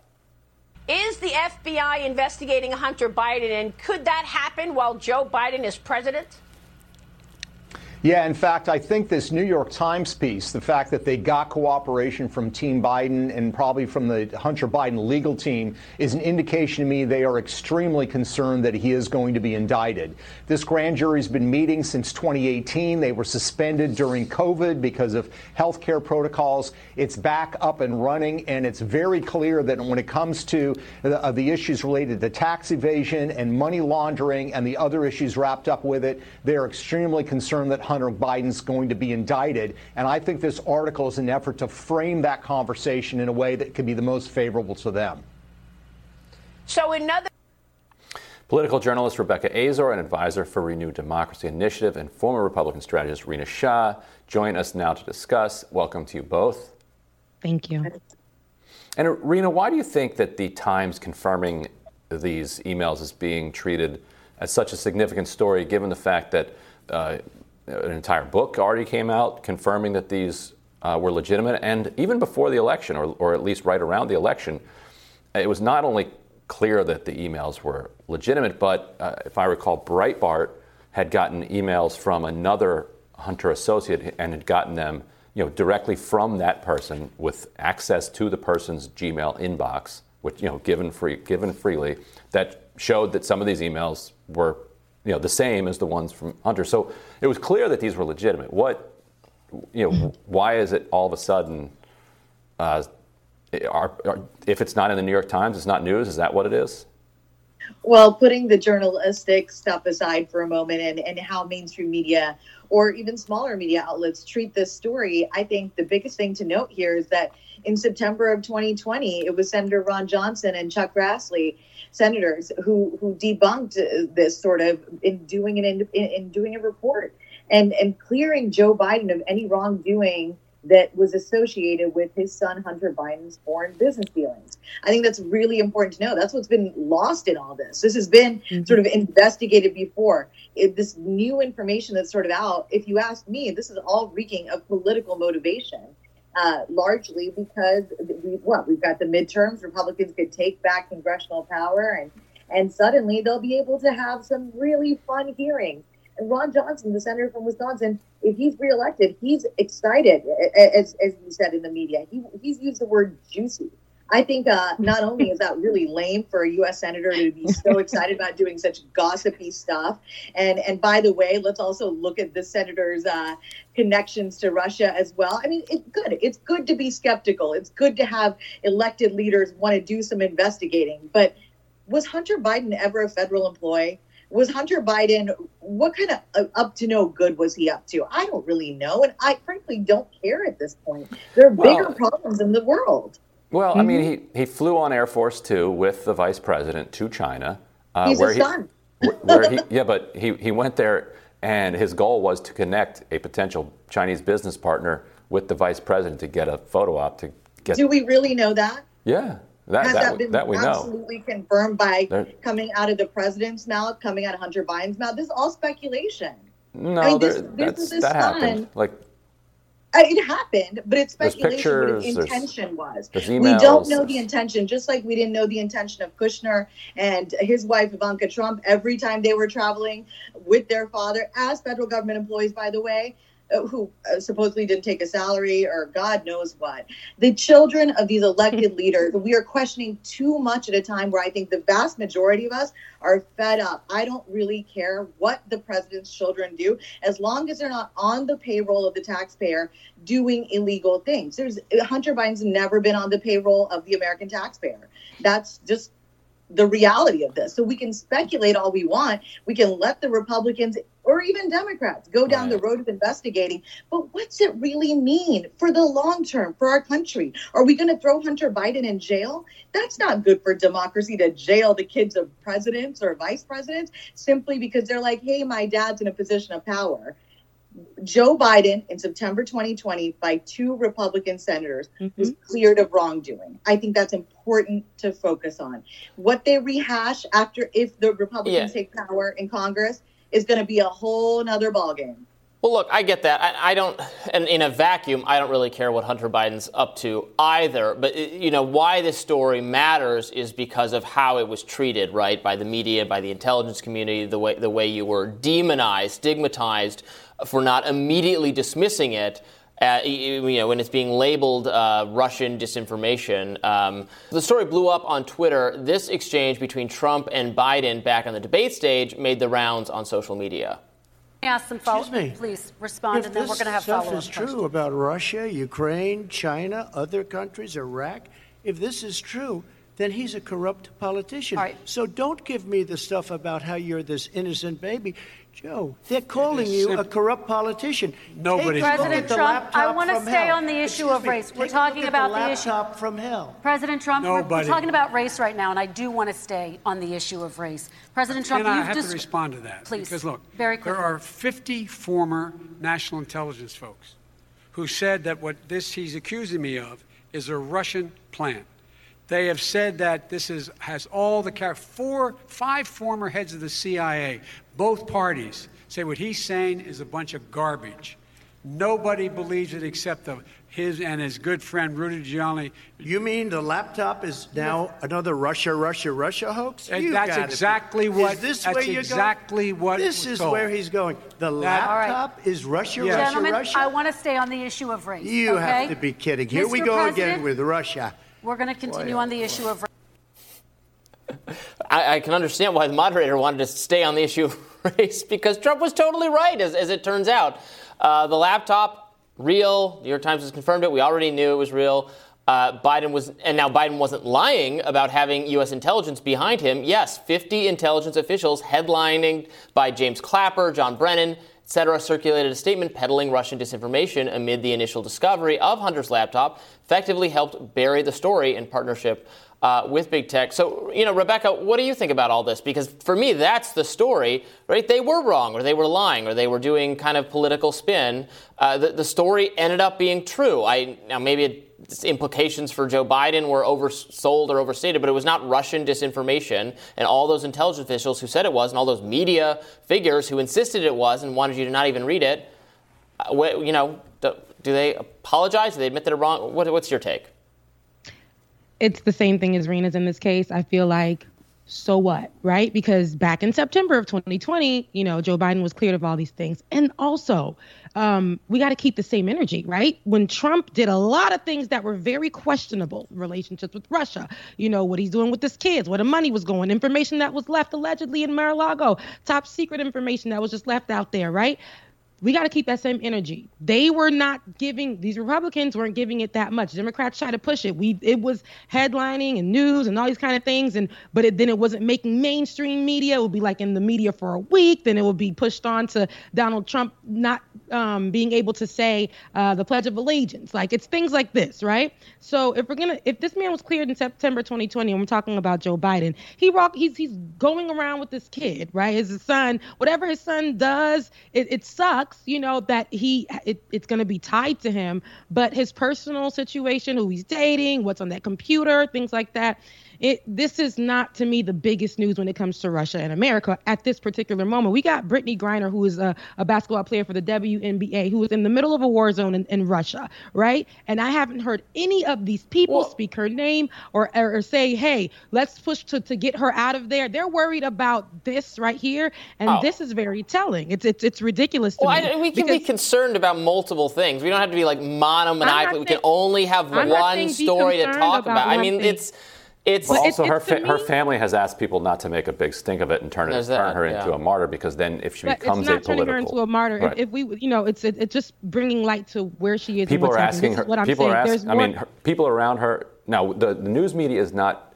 Is the FBI investigating Hunter Biden, and could that happen while Joe Biden is president? Yeah, in fact, I think this New York Times piece, the fact that they got cooperation from Team Biden and probably from the Hunter Biden legal team, is an indication to me they are extremely concerned that he is going to be indicted. This grand jury's been meeting since 2018. They were suspended during COVID because of health care protocols. It's back up and running, and it's very clear that when it comes to the, uh, the issues related to tax evasion and money laundering and the other issues wrapped up with it, they're extremely concerned that Hunter Biden's going to be indicted. And I think this article is an effort to frame that conversation in a way that could be the most favorable to them. So, another. Political journalist Rebecca Azor, an advisor for Renew Democracy Initiative, and former Republican strategist Rina Shah join us now to discuss. Welcome to you both. Thank you. And Rina, why do you think that the Times confirming these emails is being treated as such a significant story, given the fact that uh, an entire book already came out confirming that these uh, were legitimate, and even before the election, or, or at least right around the election, it was not only clear that the emails were legitimate, but uh, if I recall, Breitbart had gotten emails from another Hunter associate and had gotten them you know, directly from that person with access to the person's Gmail inbox, which you know, given free, given freely, that showed that some of these emails were, you know, the same as the ones from Hunter. So it was clear that these were legitimate. What, you know, why is it all of a sudden, uh, are, are, if it's not in the New York Times, it's not news? Is that what it is? Well, putting the journalistic stuff aside for a moment and, and how mainstream media or even smaller media outlets treat this story, I think the biggest thing to note here is that in September of 2020, it was Senator Ron Johnson and Chuck Grassley, senators, who who debunked this sort of in doing an in, in doing a report and and clearing Joe Biden of any wrongdoing that was associated with his son Hunter Biden's foreign business dealings. I think that's really important to know. That's what's been lost in all this. This has been mm-hmm. sort of investigated before. It, this new information that's sort of out, if you ask me, this is all reeking of political motivation. Uh, largely because we what we've got the midterms, Republicans could take back congressional power, and and suddenly they'll be able to have some really fun hearings and Ron Johnson, the senator from Wisconsin, if he's reelected, he's excited, as, as you said in the media. He, he's used the word juicy. I think uh, not only is that really lame for a U.S. senator to be so excited about doing such gossipy stuff, and and by the way, let's also look at the senator's uh, connections to Russia as well. I mean, it's good. It's good to be skeptical. It's good to have elected leaders want to do some investigating. But was Hunter Biden ever a federal employee? Was Hunter Biden, what kind of uh, up to no good was he up to? I don't really know. And I frankly don't care at this point. There are well, bigger problems in the world. Well, mm-hmm. I mean, mm-hmm. he, he flew on Air Force Two with the vice president to China. Uh, He's where his son. He, where he, yeah, but he, he went there and his goal was to connect a potential Chinese business partner with the vice president to get a photo op to get. Do we really know that? Yeah. That, Has that, that, been that we absolutely know. confirmed by They're, coming out of the president's mouth, coming out of Hunter Biden's mouth? This is all speculation. No, I mean, this, this that happened. Like uh, it happened, but it's speculation pictures, what his intention was. we don't know the intention, just like we didn't know the intention of Kushner and his wife Ivanka Trump every time they were traveling with their father as federal government employees, by the way. Uh, who uh, supposedly didn't take a salary or God knows what. The children of these elected leaders, we are questioning too much at a time where I think the vast majority of us are fed up. I don't really care what the president's children do as long as they're not on the payroll of the taxpayer doing illegal things. There's Hunter Biden's never been on the payroll of the American taxpayer. That's just the reality of this. So we can speculate all we want. We can let the Republicans or even Democrats go down right. the road of investigating. But what's it really mean for the long term for our country? Are we going to throw Hunter Biden in jail? That's not good for democracy to jail the kids of presidents or vice presidents simply because they're like, hey, my dad's in a position of power. Joe Biden in September 2020 by two Republican senators mm-hmm. was cleared of wrongdoing. I think that's important to focus on. What they rehash after if the Republicans yeah. take power in Congress is going to be a whole nother ballgame. Well, look, I get that. I, I, don't, and in a vacuum, I don't really care what Hunter Biden's up to either. But uh, you know why this story matters is because of how it was treated, right, by the media, by the intelligence community, the way the way you were demonized, stigmatized for not immediately dismissing it. Uh, you know, when it's being labeled uh, Russian disinformation. Um, the story blew up on Twitter. This exchange between Trump and Biden back on the debate stage made the rounds on social media. Ask some follow me. Please respond, if and then we're going to have follow-up. If this stuff is true about Russia, Ukraine, China, other countries, Iraq, if this is true, then he's a corrupt politician. So don't give me the stuff about how you're this innocent baby. Joe, they're calling you a corrupt politician. Nobody- Take President the Trump, I wanna stay hell. on the issue Excuse of me, race. We're talking look at about the the issue. from hell. President Trump, we're, we're Nobody. talking about race right now, and I do want to stay on the issue of race. President Trump, Can I you've have just to respond to that? Please. Because look, Very there are 50 former national intelligence folks who said that what this he's accusing me of is a Russian plan. They have said that this is has all the char- four, five former heads of the CIA, both parties say what he's saying is a bunch of garbage. Nobody believes it except the, his and his good friend Rudy Giuliani. You mean the laptop is now another Russia, Russia, Russia hoax? And You that's gotta be- exactly what- Is this that's where you're exactly going? what This is told. where he's going. The That- All right. laptop is Russia, Russia, Gentlemen, Russia. I want to stay on the issue of race. you okay? have to be kidding. Here we go President, again with Russia. We're going to continue on the issue of race. I, I can understand why the moderator wanted to stay on the issue of race because Trump was totally right, as, as it turns out. Uh, the laptop, real. New York Times has confirmed it. We already knew it was real. Uh, Biden was, and now Biden wasn't lying about having U.S. intelligence behind him. Yes, 50 intelligence officials, headlining by James Clapper, John Brennan, etc., circulated a statement peddling Russian disinformation amid the initial discovery of Hunter's laptop, effectively helped bury the story in partnership uh, with big tech. So, you know, Rebecca, what do you think about all this? Because for me, that's the story, right? They were wrong, or they were lying, or they were doing kind of political spin. Uh, the, the story ended up being true. I now maybe its implications for Joe Biden were oversold or overstated, but it was not Russian disinformation. And all those intelligence officials who said it was, and all those media figures who insisted it was and wanted you to not even read it, uh, you know, do, do they apologize? Do they admit it wrong? What, what's your take? It's the same thing as Rina's in this case. I feel like, so what, right? Because back in September of 2020, you know, Joe Biden was cleared of all these things. And also, um, we got to keep the same energy, right? When Trump did a lot of things that were very questionable, relationships with Russia, you know, what he's doing with his kids, where the money was going, information that was left allegedly in Mar-a-Lago, top secret information that was just left out there, right? We got to keep that same energy. They were not giving these Republicans weren't giving it that much. Democrats tried to push it. We it was headlining and news and all these kind of things, and but it, then it wasn't making mainstream media. It would be like in the media for a week, then it would be pushed on to Donald Trump not um, being able to say uh, the Pledge of Allegiance. Like it's things like this, right? So if we're gonna if this man was cleared in September 2020, and we're talking about Joe Biden, he rock he's he's going around with this kid, right? His son, whatever his son does, it, it sucks you know, that he it, it's going to be tied to him, but his personal situation, who he's dating, what's on that computer, things like that. It, this is not to me the biggest news when it comes to Russia and America at this particular moment. We got Brittney Griner, who is a, a basketball player for the WNBA, who was in the middle of a war zone in, in Russia, right? And I haven't heard any of these people speak her name or, or, or say, hey, let's push to, to get her out of there. They're worried about this right here, and Oh. this is very telling. It's it's it's ridiculous to Well, me. I, we can be concerned about multiple things. We don't have to be like monomaniacally. We can only have one story to talk about about. I mean, thing. it's it's But also, her fa- her family has asked people not to make a big stink of it and turn it, There's turn that, her into a martyr because then if she but becomes it's not turning her into a martyr. Right. If, if we, you know, it's it, it's just bringing light to where she is. and people what's are happening. asking This her. is what I'm people saying. are There's asking. I mean, her, people around her. Now, the, the news media is not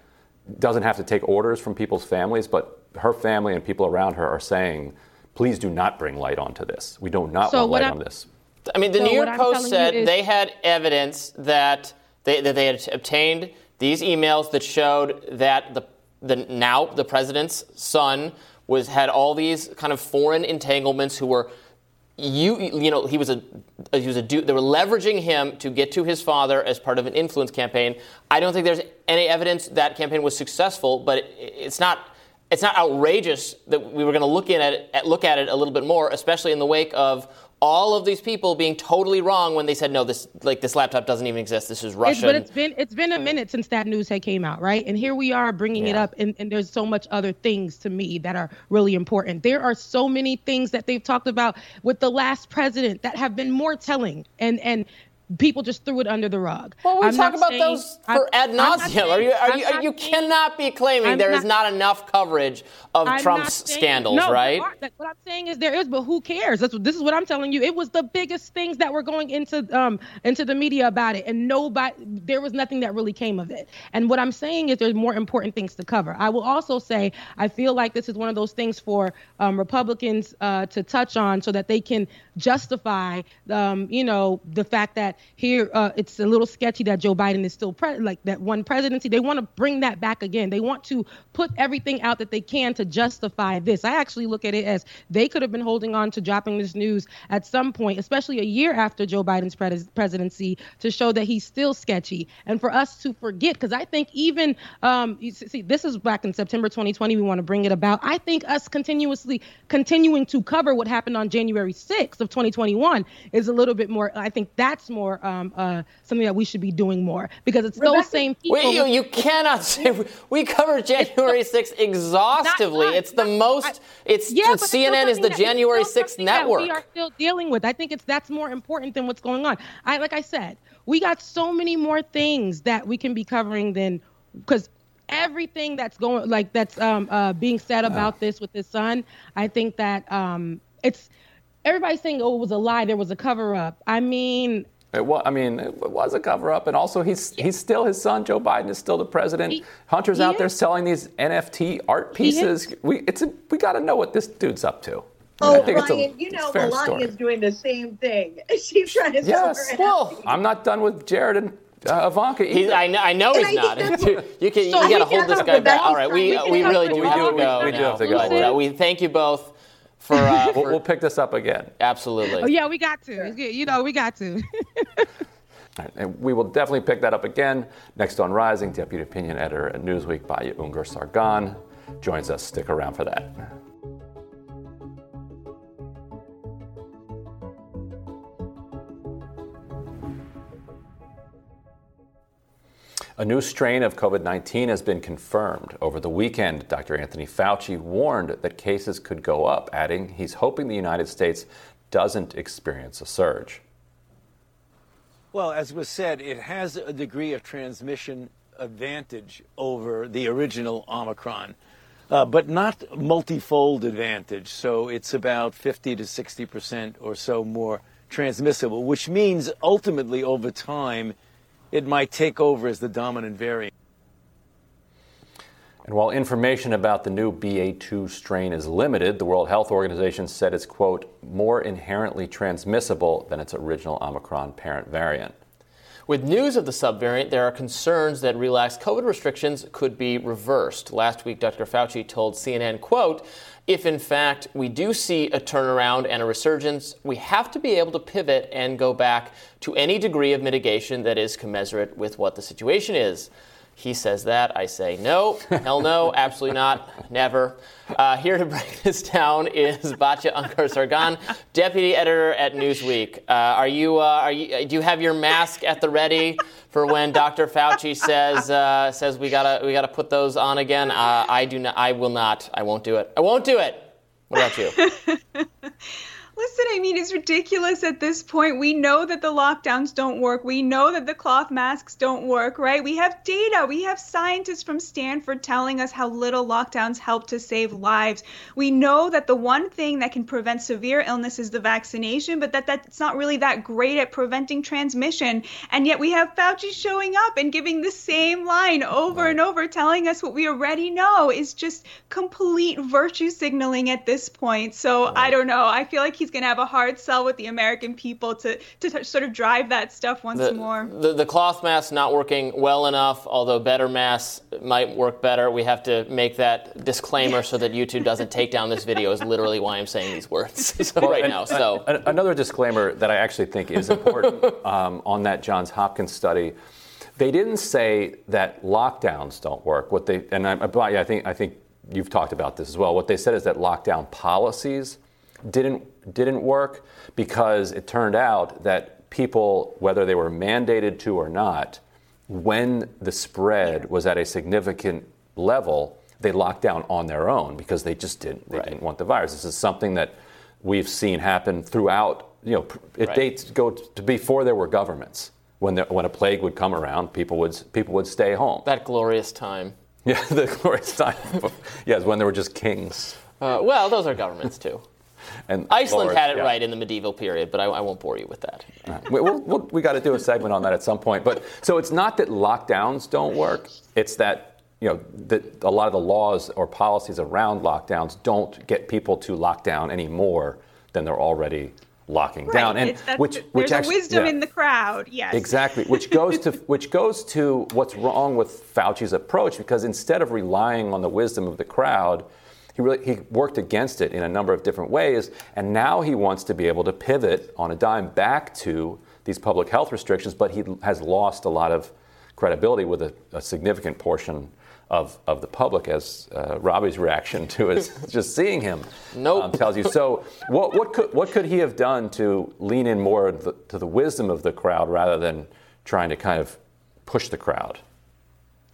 doesn't have to take orders from people's families, but her family and people around her are saying, "Please do not bring light onto this. We do not So want light I'm- on this." I mean, the So New York Post said is- they had evidence that they, that they had obtained these emails that showed that the the now the president's son was had all these kind of foreign entanglements who were you you know he was a he was a dude they were leveraging him to get to his father as part of an influence campaign. I don't think there's any evidence that campaign was successful but it, it's not it's not outrageous that we were going to look in at it, look at it a little bit more especially in the wake of all of these people being totally wrong when they said no this like this laptop doesn't even exist this is It's, russian but it's been it's been a minute since that news had came out, right? And here we are bringing it up, and, and there's so much other things to me that are really important. There are so many things that they've talked about with the last president that have been more telling, and and people just threw it under the rug. Well, we I'm talk about saying- those for ad I'm not nauseum. Are you? Are you? You saying- cannot be claiming I'm there is not- not enough coverage of Trump's saying- scandals, no, right? what I'm saying is there is, but who cares? That's this is what I'm telling you. It was the biggest things that were going into um into the media about it, and nobody there was nothing that really came of it. And what I'm saying is there's more important things to cover. I will also say I feel like this is one of those things for um, Republicans uh, to touch on so that they can justify um, you know the fact that here uh, it's a little sketchy that Joe Biden is still pre- like that one presidency. They want to bring that back again. They want to put everything out that they can to justify this. I actually look at it as they could have been holding on to dropping this news at some point, especially a year after Joe Biden's pres- presidency, to show that he's still sketchy and for us to forget. Because I think even um, see, this is back in September 2020. We want to bring it about. I think us continuously continuing to cover what happened on January 6th of 2021 is a little bit more. I think that's more um, uh, something that we should be doing more because it's those same people. Wait, you, you cannot say we covered January 6th exhaustively. It's the most. It's Yeah, but it's still CNN is the January 6th something that network. We are still dealing with. I think it's that's more important than what's going on. I like I said, we got so many more things that we can be covering than because everything that's going like that's um uh being said about this with his son. I think that um it's everybody's saying oh it was a lie there was a cover up. I mean It was, I mean, it was a cover up, and also he's he's still his son. Joe Biden is still the president. Hunter's he out there selling these NFT art pieces. We it's a, we got to know what this dude's up to. Oh, I think it's a- Ryan, you know a fair Melania is doing the same thing. She's trying to sell Yes. her Well, I'm not done with Jared and uh, Ivanka He's. I know, I know he's I not. you, you can, So you got to hold this guy cover back. All right, we, We we really do We have to go. we do have to go. We thank you both for. Uh, We'll, for we'll pick this up again. absolutely. oh yeah we got to you know we got to. All right, And we will definitely pick that up again. Next on Rising, Deputy Opinion Editor at Newsweek, Batya Ungar Sargon, joins us. Stick around for that. A new strain of COVID 19 has been confirmed. Over the weekend, Dr. Anthony Fauci warned that cases could go up, adding he's hoping the United States doesn't experience a surge. Well, as was said, it has a degree of transmission advantage over the original Omicron, uh, but not multifold advantage. So it's about 50 to 60 percent or so more transmissible, which means ultimately over time it might take over as the dominant variant. And while information about the new BA2 strain is limited, the World Health Organization said it's, quote, more inherently transmissible than its original Omicron parent variant. With news of the subvariant, there are concerns that relaxed COVID restrictions could be reversed. Last week, Dr. Fauci told CNN, quote, if in fact we do see a turnaround and a resurgence, we have to be able to pivot and go back to any degree of mitigation that is commensurate with what the situation is. He says that. I say no. Hell no. Absolutely not. Never. Uh, here to break this down is Batya Ungar Sargon, deputy editor at Newsweek. Uh, are you? Uh, are you? Do you have your mask at the ready for when Dr. Fauci says uh, says we gotta we gotta put those on again? Uh, I do not. I will not. I won't do it. I won't do it. What about you? Listen, I mean, it's ridiculous at this point. We know that the lockdowns don't work. We know that the cloth masks don't work, right? We have data. We have scientists from Stanford telling us how little lockdowns help to save lives. We know that the one thing that can prevent severe illness is the vaccination, but that that's not really that great at preventing transmission. And yet we have Fauci showing up and giving the same line over and over, telling us what we already know is just complete virtue signaling at this point. So I don't know. I feel like he's going to have a hard sell with the American people to, to t- sort of drive that stuff once the, more. The, the cloth mask not working well enough, although better masks might work better. We have to make that disclaimer so that YouTube doesn't take down this video. Is literally why I'm saying these words so Well, right and- now. So a- another disclaimer that I actually think is important um, on that Johns Hopkins study. They didn't say that lockdowns don't work. What they and I, I think I think you've talked about this as well. What they said is that lockdown policies didn't didn't work because it turned out that people, whether they were mandated to or not, when the spread was at a significant level, they locked down on their own because they just didn't they didn't want the virus. This is something that we've seen happen throughout you know, it Right. dates go to before there were governments. When there, when a plague would come around, people would people would stay home. That glorious time. Yeah, the glorious time. yes, when there were just kings. Uh, well, those are governments too. And Iceland lords, had it yeah. right in the medieval period, but I, I won't bore you with that. we, we'll, we'll, we got to do a segment on that at some point. But so it's not that lockdowns don't work. It's that you know that a lot of the laws or policies around lockdowns don't get people to lock down any more than they're already locking down. And It's- that's- which which there's actually wisdom yeah. in the crowd. Yes. Exactly, which goes to which goes to what's wrong with Fauci's approach because instead of relying on the wisdom of the crowd, he really he worked against it in a number of different ways, and now he wants to be able to pivot on a dime back to these public health restrictions, but he has lost a lot of credibility with a, a significant portion. Of, of the public, as uh, Robby's reaction to his just seeing him Nope. um, tells you. So, what, what could what could he have done to lean in more the, to the wisdom of the crowd rather than trying to kind of push the crowd?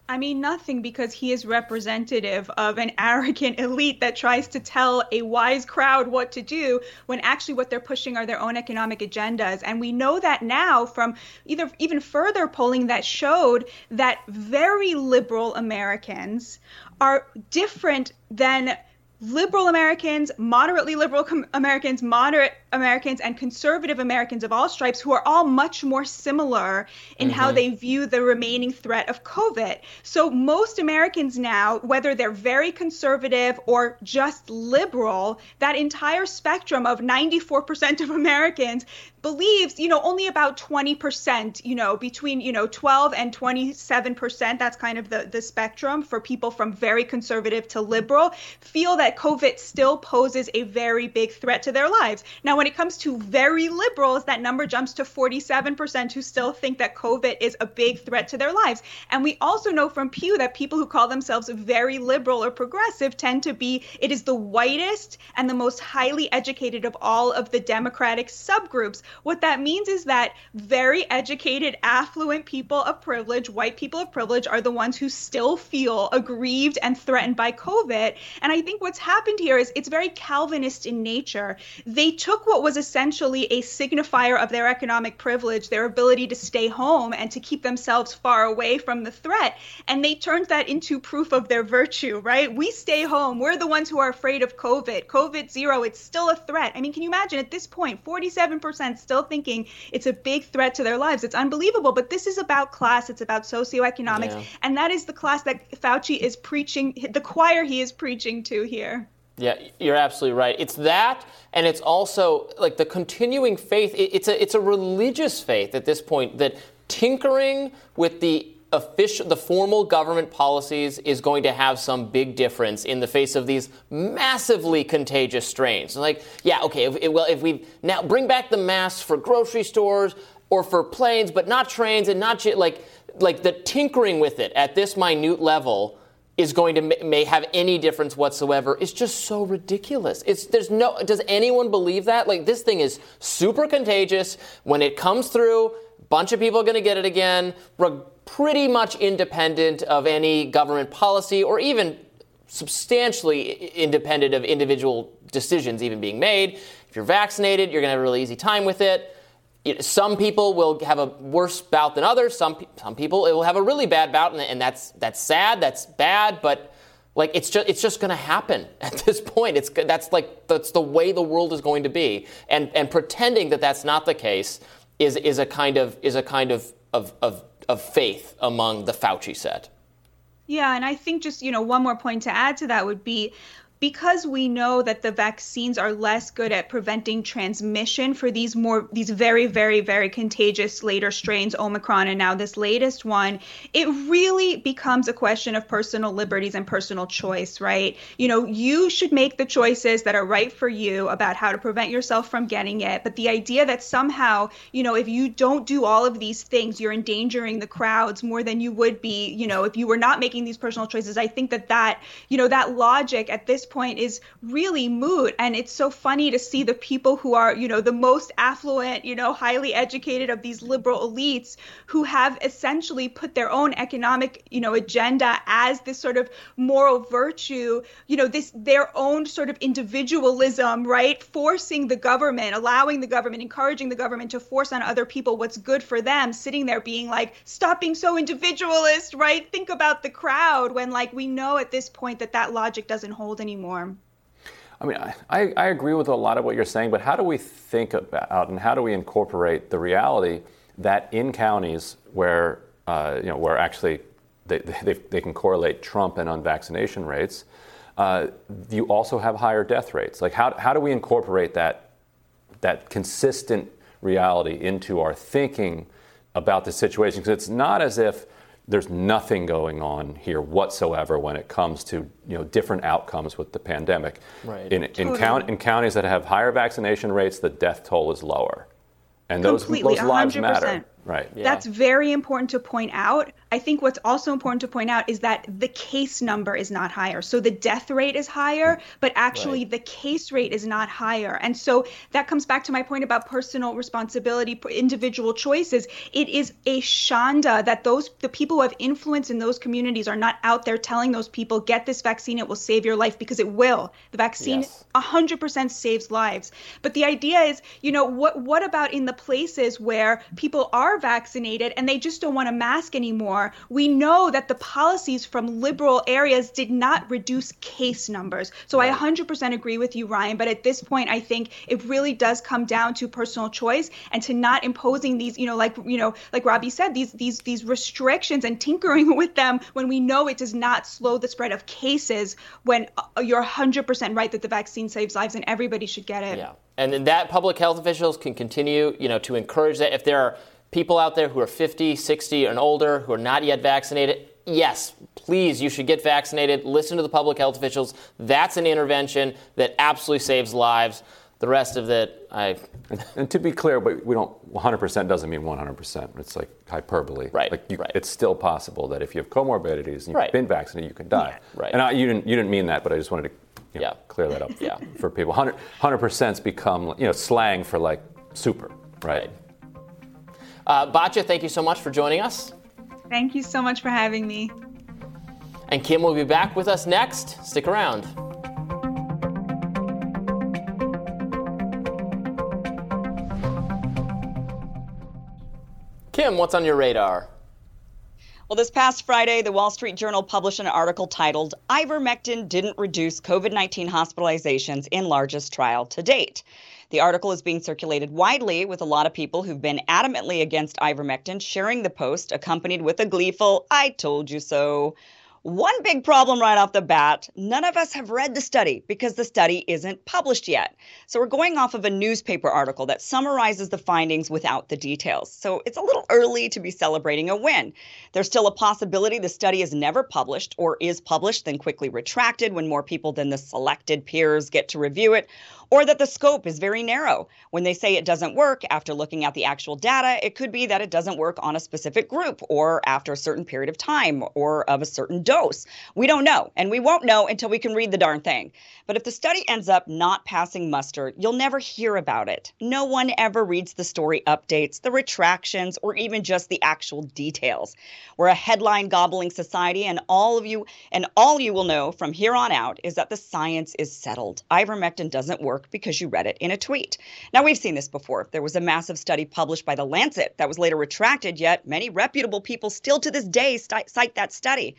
I mean, nothing because he is representative of an arrogant elite that tries to tell a wise crowd what to do when actually what they're pushing are their own economic agendas. And we know that now from either even further polling that showed that very liberal Americans are different than liberal Americans, moderately liberal com- Americans, moderate Americans, and conservative Americans of all stripes who are all much more similar in how Mhm. they view the remaining threat of COVID. So most Americans now, whether they're very conservative or just liberal, that entire spectrum of 94% of Americans believes, you know, only about 20%, you know, between, you know, 12 and 27%, that's kind of the, the spectrum for people from very conservative to liberal, feel that COVID still poses a very big threat to their lives. Now, when it comes to very liberals, that number jumps to 47% who still think that COVID is a big threat to their lives. And we also know from Pew that people who call themselves very liberal or progressive tend to be, it is the whitest and the most highly educated of all of the Democratic subgroups. What that means is that very educated, affluent people of privilege, white people of privilege, are the ones who still feel aggrieved and threatened by COVID. And I think what's happened here is it's very Calvinist in nature. They took what was essentially a signifier of their economic privilege, their ability to stay home and to keep themselves far away from the threat, and they turned that into proof of their virtue, right? We stay home. We're the ones who are afraid of COVID. COVID zero, it's still a threat. I mean, can you imagine at this point, 47% still thinking it's a big threat to their lives? It's unbelievable. But this is about class, it's about socioeconomics, Yeah. and that is the class that Fauci is preaching, the choir he is preaching to here. Yeah, you're absolutely right. It's that, and it's also like the continuing faith. It's a it's a religious faith at this point that tinkering with the official, the formal government policies is going to have some big difference in the face of these massively contagious strains. Like, yeah, okay, if, if- well, if we now bring back the masks for grocery stores or for planes, but not trains and not like like the tinkering with it at this minute level is going to ma- may have any difference whatsoever It's just so ridiculous. It's there's no does anyone believe that? Like this thing is super contagious. When it comes through, bunch of people are going to get it again. Pretty much independent of any government policy or even substantially independent of individual decisions even being made. If you're vaccinated, you're going to have a really easy time with it. Some people will have a worse bout than others. Some some people it will have a really bad bout, and, and that's that's sad. That's bad, but like it's just it's just going to happen at this point. It's that's like that's the way the world is going to be, and and pretending that that's not the case is is a kind of is a kind of of of, of faith among the Fauci set. Yeah, and I think just, you know, one more point to add to that would be because we know that the vaccines are less good at preventing transmission for these more these very very very contagious later strains omicron and now this latest one it really becomes a question of personal liberties and personal choice right? You know you should make the choices that are right for you about how to prevent yourself from getting it. But the idea that somehow you know if you don't do all of these things you're endangering the crowds more than you would be you know if you were not making these personal choices i think that that you know that logic at this point is really moot. And it's so funny to see the people who are, you know, the most affluent, you know, highly educated of these liberal elites who have essentially put their own economic, you know, agenda as this sort of moral virtue, you know, this their own sort of individualism, right? Forcing the government, allowing the government, encouraging the government to force on other people what's good for them, sitting there being like, stop being so individualist, right? Think about the crowd when like we know at this point that that logic doesn't hold anymore. I mean, I, I agree with a lot of what you're saying, but how do we think about and how do we incorporate the reality that in counties where, uh, you know, where actually they, they, they, can correlate Trump and unvaccination rates, uh, you also have higher death rates. Like, how, how do we incorporate that, that consistent reality into our thinking about the situation? Because it's not as if there's nothing going on here whatsoever when it comes to you know different outcomes with the pandemic. Right. In, in, count, in counties that have higher vaccination rates, the death toll is lower, and those, Completely, those lives 100%. matter. Right. Yeah. That's very important to point out. I think what's also important to point out is that the case number is not higher. So the death rate is higher, but actually Right. the case rate is not higher. And so that comes back to my point about personal responsibility, individual choices. It is a shanda that those the people who have influence in those communities are not out there telling those people get this vaccine it will save your life because it will. The vaccine Yes. 100% saves lives. But the idea is, you know, what what about in the places where people are vaccinated and they just don't want a mask anymore? We know that the policies from liberal areas did not reduce case numbers. So I 100% agree with you, Ryan. But at this point, I think it really does come down to personal choice and to not imposing these, you know, like you know, like Robby said, these these these restrictions and tinkering with them when we know it does not slow the spread of cases. When uh, you're 100% right that the vaccine saves lives and everybody should get it. Yeah. And then that public health officials can continue, you know, to encourage that. If there are people out there who are 50, 60, and older who are not yet vaccinated, yes, please, you should get vaccinated. Listen to the public health officials. That's an intervention that absolutely saves lives. The rest of it, I. And, and to be clear, but we don't 100% doesn't mean 100%. It's like hyperbole. Right, Like you, right. it's still possible that if you have comorbidities and you've Right. been vaccinated, you can die. right. And I, you didn't you didn't mean that, but I just wanted to you know, Yeah. clear that up. Yeah. For people, 100 percent's become you know slang for like super, right? Uh, Batya, thank you so much for joining us. Thank you so much for having me. And Kim will be back with us next. Stick around. Kim, what's on your radar? Well, this past Friday, the Wall Street Journal published an article titled Ivermectin Didn't Reduce COVID 19 Hospitalizations in Largest Trial to Date. The article is being circulated widely with a lot of people who've been adamantly against ivermectin sharing the post, accompanied with a gleeful, I told you so. One big problem right off the bat none of us have read the study because the study isn't published yet. So we're going off of a newspaper article that summarizes the findings without the details. So it's a little early to be celebrating a win. There's still a possibility the study is never published or is published then quickly retracted when more people than the selected peers get to review it, or that the scope is very narrow. When they say it doesn't work after looking at the actual data, it could be that it doesn't work on a specific group or after a certain period of time or of a certain dose. We don't know, and we won't know until we can read the darn thing. But if the study ends up not passing muster, you'll never hear about it. No one ever reads the story updates, the retractions, or even just the actual details. We're a headline gobbling society, and all of you and all you will know from here on out is that the science is settled. Ivermectin doesn't work because you read it in a tweet. Now we've seen this before. There was a massive study published by the Lancet that was later retracted, yet many reputable people still to this day sti- cite that study.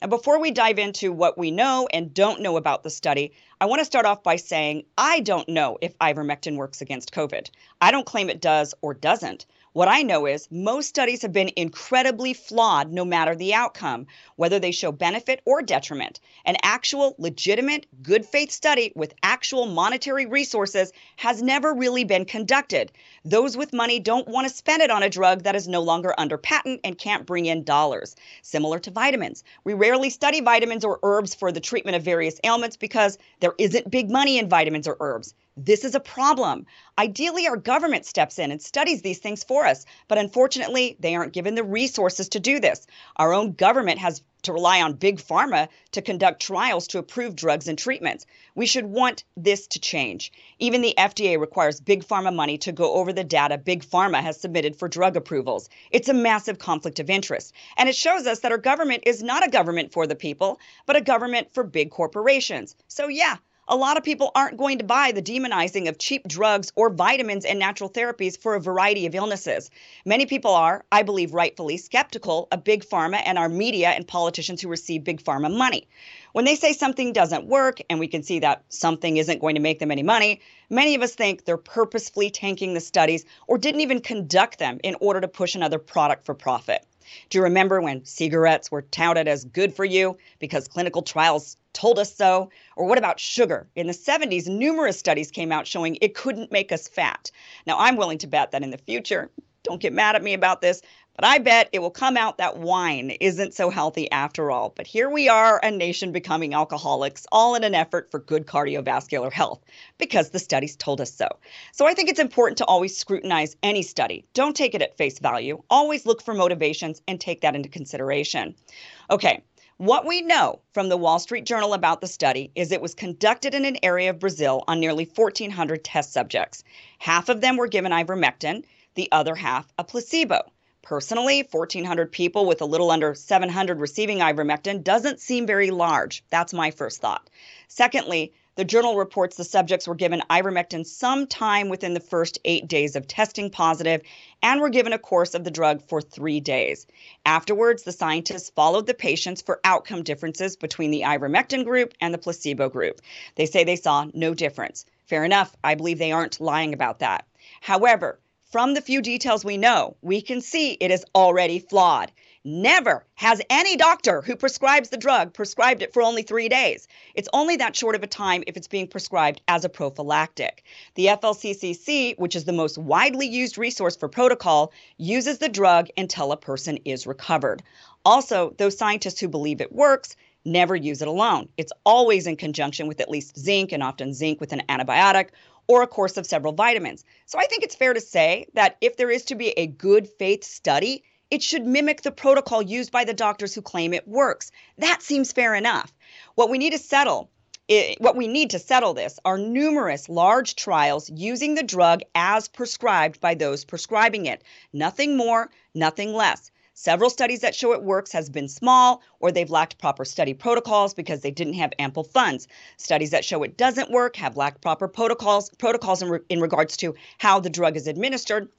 And before we dive into what we know and don't know about the study, I want to start off by saying I don't know if ivermectin works against COVID. I don't claim it does or doesn't. What I know is most studies have been incredibly flawed no matter the outcome, whether they show benefit or detriment. An actual, legitimate, good faith study with actual monetary resources has never really been conducted. Those with money don't want to spend it on a drug that is no longer under patent and can't bring in dollars. Similar to vitamins. We rarely study vitamins or herbs for the treatment of various ailments because there isn't big money in vitamins or herbs. This is a problem. Ideally, our government steps in and studies these things for us, but unfortunately, they aren't given the resources to do this. Our own government has to rely on big pharma to conduct trials to approve drugs and treatments. We should want this to change. Even the FDA requires big pharma money to go over the data big pharma has submitted for drug approvals. It's a massive conflict of interest. And it shows us that our government is not a government for the people, but a government for big corporations. So, yeah, a lot of people aren't going to buy the demonizing of cheap drugs or vitamins and natural therapies for a variety of illnesses. Many people are, I believe rightfully, skeptical of big pharma and our media and politicians who receive big pharma money. When they say something doesn't work and we can see that something isn't going to make them any money, many of us think they're purposefully tanking the studies or didn't even conduct them in order to push another product for profit. Do you remember when cigarettes were touted as good for you because clinical trials told us so? Or what about sugar? In the 70s, numerous studies came out showing it couldn't make us fat. Now, I'm willing to bet that in the future, don't get mad at me about this, but I bet it will come out that wine isn't so healthy after all. But here we are, a nation becoming alcoholics, all in an effort for good cardiovascular health, because the studies told us so. So I think it's important to always scrutinize any study. Don't take it at face value. Always look for motivations and take that into consideration. Okay, what we know from the Wall Street Journal about the study is it was conducted in an area of Brazil on nearly 1,400 test subjects. Half of them were given ivermectin, the other half a placebo. Personally, 1,400 people with a little under 700 receiving ivermectin doesn't seem very large. That's my first thought. Secondly, the journal reports the subjects were given ivermectin sometime within the first eight days of testing positive and were given a course of the drug for three days. Afterwards, the scientists followed the patients for outcome differences between the ivermectin group and the placebo group. They say they saw no difference. Fair enough. I believe they aren't lying about that. However, from the few details we know, we can see it is already flawed. Never has any doctor who prescribes the drug prescribed it for only three days. It's only that short of a time if it's being prescribed as a prophylactic. The FLCCC, which is the most widely used resource for protocol, uses the drug until a person is recovered. Also, those scientists who believe it works never use it alone. It's always in conjunction with at least zinc and often zinc with an antibiotic or a course of several vitamins. So I think it's fair to say that if there is to be a good faith study, it should mimic the protocol used by the doctors who claim it works. That seems fair enough. What we need to settle what we need to settle this are numerous large trials using the drug as prescribed by those prescribing it. Nothing more, nothing less. Several studies that show it works has been small or they've lacked proper study protocols because they didn't have ample funds. Studies that show it doesn't work have lacked proper protocols protocols in, re- in regards to how the drug is administered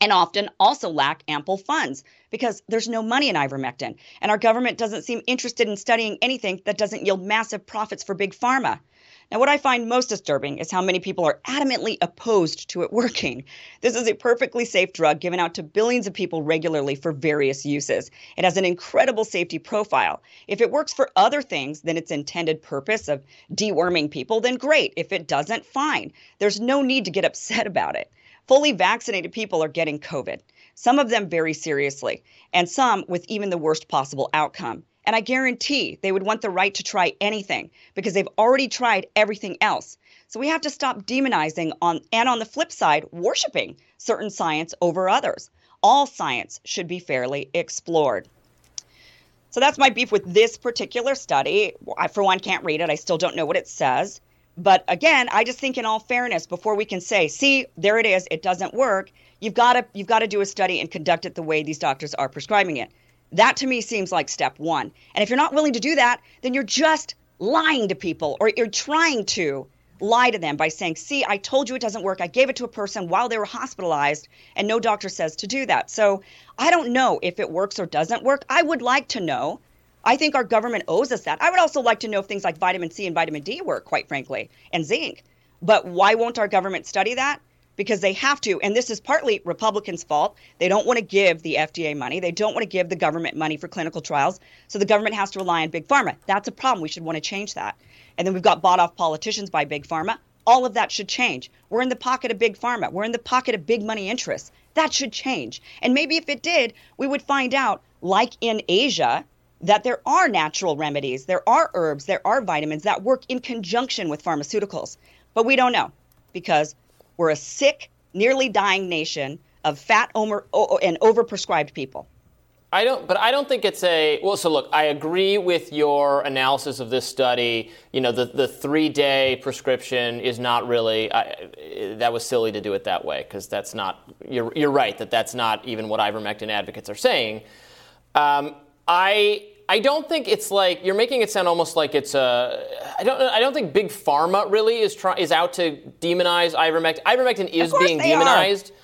and often also lack ample funds because there's no money in ivermectin and our government doesn't seem interested in studying anything that doesn't yield massive profits for big pharma. Now, what I find most disturbing is how many people are adamantly opposed to it working. This is a perfectly safe drug given out to billions of people regularly for various uses. It has an incredible safety profile. If it works for other things than its intended purpose of deworming people, then great. If it doesn't, fine. There's no need to get upset about it. Fully vaccinated people are getting COVID, some of them very seriously, and some with even the worst possible outcome. And I guarantee they would want the right to try anything because they've already tried everything else. So we have to stop demonizing on and on the flip side, worshiping certain science over others. All science should be fairly explored. So that's my beef with this particular study. I, for one, can't read it. I still don't know what it says. But again, I just think in all fairness, before we can say, see, there it is, it doesn't work, you've got to you've got to do a study and conduct it the way these doctors are prescribing it. That to me seems like step one. And if you're not willing to do that, then you're just lying to people or you're trying to lie to them by saying, see, I told you it doesn't work. I gave it to a person while they were hospitalized, and no doctor says to do that. So I don't know if it works or doesn't work. I would like to know. I think our government owes us that. I would also like to know if things like vitamin C and vitamin D work, quite frankly, and zinc. But why won't our government study that? because they have to. And this is partly Republicans' fault. They don't want to give the FDA money, they don't want to give the government money for clinical trials. So the government has to rely on big pharma. That's a problem. We should want to change that. And then we've got bought off politicians by big pharma. All of that should change. We're in the pocket of big pharma. We're in the pocket of big money interests. That should change. And maybe if it did, we would find out, like in Asia, that there are natural remedies, there are herbs, there are vitamins that work in conjunction with pharmaceuticals. But we don't know. because we're a sick, nearly dying nation of fat and overprescribed people. I don't, but I don't think it's a well. So look, I agree with your analysis of this study. You know, the the three day prescription is not really I, that was silly to do it that way because that's not. You're you're right that that's not even what ivermectin advocates are saying. Um, I I don't think it's like you're making it sound almost like it's a. I don't. I don't think big pharma really is try, is out to demonize ivermectin. Ivermectin is being demonized. Are.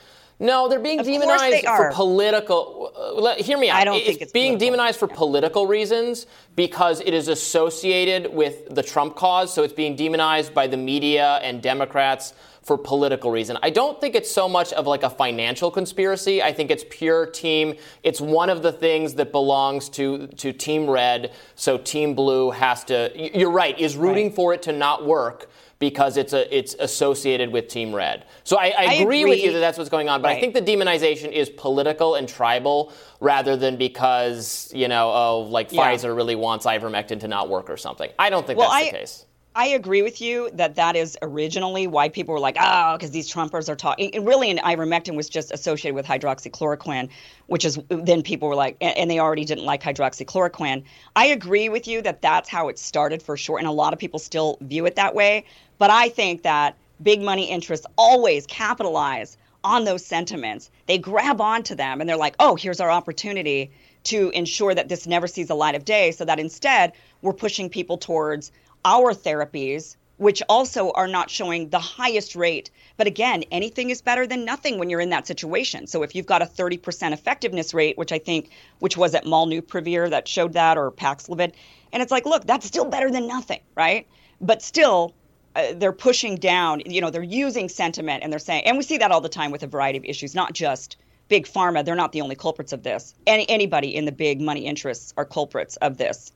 No, they're being of demonized they for political. Uh, let, hear me out. I don't it's think it's being political. demonized for political reasons because it is associated with the Trump cause. So it's being demonized by the media and Democrats for political reason. I don't think it's so much of like a financial conspiracy. I think it's pure team. It's one of the things that belongs to to Team Red. So Team Blue has to. You're right. Is rooting Right. for it to not work because it's a it's associated with Team Red. So I, I, I agree, with you that that's what's going on. But I think the demonization is political and tribal rather than because you know oh like Yeah. Pfizer really wants ivermectin to not work or something. I don't think Well, that's I- the case. I agree with you that that is originally why people were like, ah, oh, because these Trumpers are talking. And really, and ivermectin was just associated with hydroxychloroquine, which is then people were like, and they already didn't like hydroxychloroquine. I agree with you that that's how it started for sure, and a lot of people still view it that way. But I think that big money interests always capitalize on those sentiments. They grab onto them, and they're like, oh, here's our opportunity to ensure that this never sees the light of day, so that instead we're pushing people towards our therapies, which also are not showing the highest rate. But again, anything is better than nothing when you're in that situation. So if you've got a 30% effectiveness rate, which I think, which was at Molnupiravir that showed that, or Paxlovid, and it's like, look, that's still better than nothing, right? But still, uh, they're pushing down. You know, they're using sentiment, and they're saying, and we see that all the time with a variety of issues, not just big pharma. They're not the only culprits of this. Any anybody in the big money interests are culprits of this.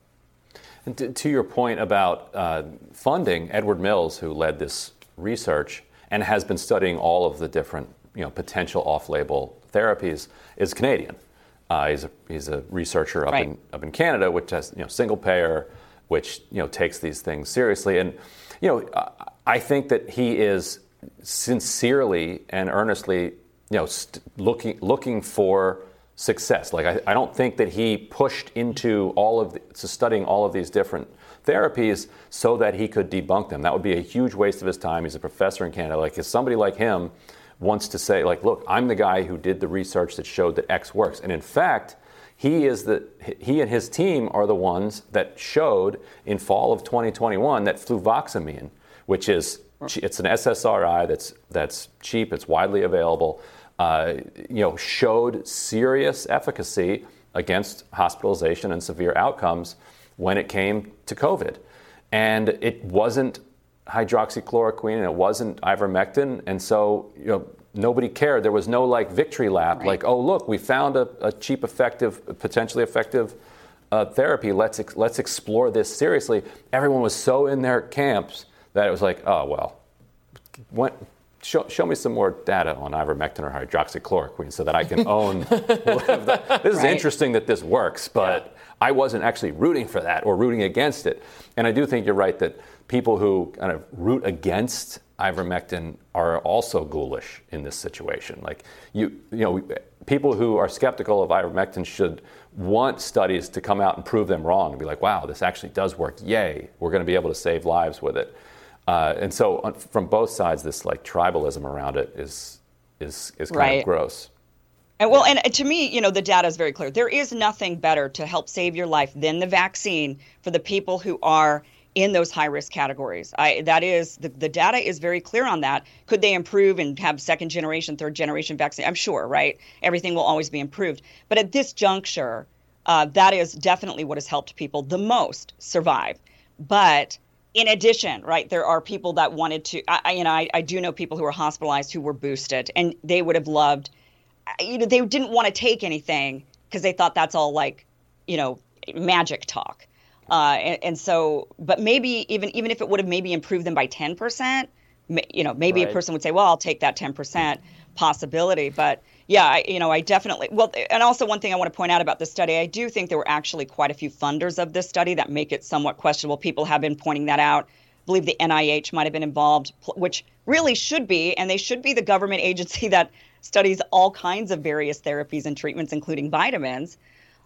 And to, to your point about uh, funding, Edward Mills, who led this research and has been studying all of the different you know, potential off-label therapies, is Canadian. Uh, he's, a, he's a researcher up, Right. in, up in Canada, which has you know, single payer, which you know, takes these things seriously. And you know, I- I think that he is sincerely and earnestly you know, st- looking, looking for success. Like I, I don't think that he pushed into all of the, to studying all of these different therapies so that he could debunk them. That would be a huge waste of his time. He's a professor in Canada. Like if somebody like him wants to say, like, look, I'm the guy who did the research that showed that X works, and in fact. He is the he and his team are the ones that showed in fall of 2021 that fluvoxamine, which is it's an SSRI that's that's cheap, it's widely available, uh, you know, showed serious efficacy against hospitalization and severe outcomes when it came to COVID, and it wasn't hydroxychloroquine and it wasn't ivermectin, and so you know nobody cared. There was no like victory lap, like oh look, we found a, a cheap, effective, potentially effective uh, therapy. Let's ex- let's explore this seriously. Everyone was so in their camps that it was like oh well, when, show, show me some more data on ivermectin or hydroxychloroquine so that I can own. this is Right. interesting that this works, but I wasn't actually rooting for that or rooting against it. And I do think you're right that people who kind of root against ivermectin are also ghoulish in this situation. Like you, you know, people who are skeptical of ivermectin should want studies to come out and prove them wrong and be like, wow, this actually does work. Yay, we're going to be able to save lives with it. Uh, and so, on, from both sides, this like tribalism around it is is is kind Right. of gross. And well, and to me, you know, the data is very clear. There is nothing better to help save your life than the vaccine for the people who are in those high risk categories. I, that is the, the data is very clear on that. Could they improve and have second generation, third generation vaccine? I'm sure, right? Everything will always be improved. But at this juncture, uh, that is definitely what has helped people the most survive. But in addition, right, there are people that wanted to, I, you know, I, I do know people who were hospitalized who were boosted and they would have loved you know they didn't want to take anything because they thought that's all like you know magic talk. Uh, and, and so but maybe even even if it would have maybe improved them by 10% you know maybe a person would say well i'll take that 10% possibility but yeah I, you know i definitely well and also one thing i want to point out about this study i do think there were actually quite a few funders of this study that make it somewhat questionable people have been pointing that out I believe the NIH might have been involved, which really should be, and they should be the government agency that studies all kinds of various therapies and treatments, including vitamins.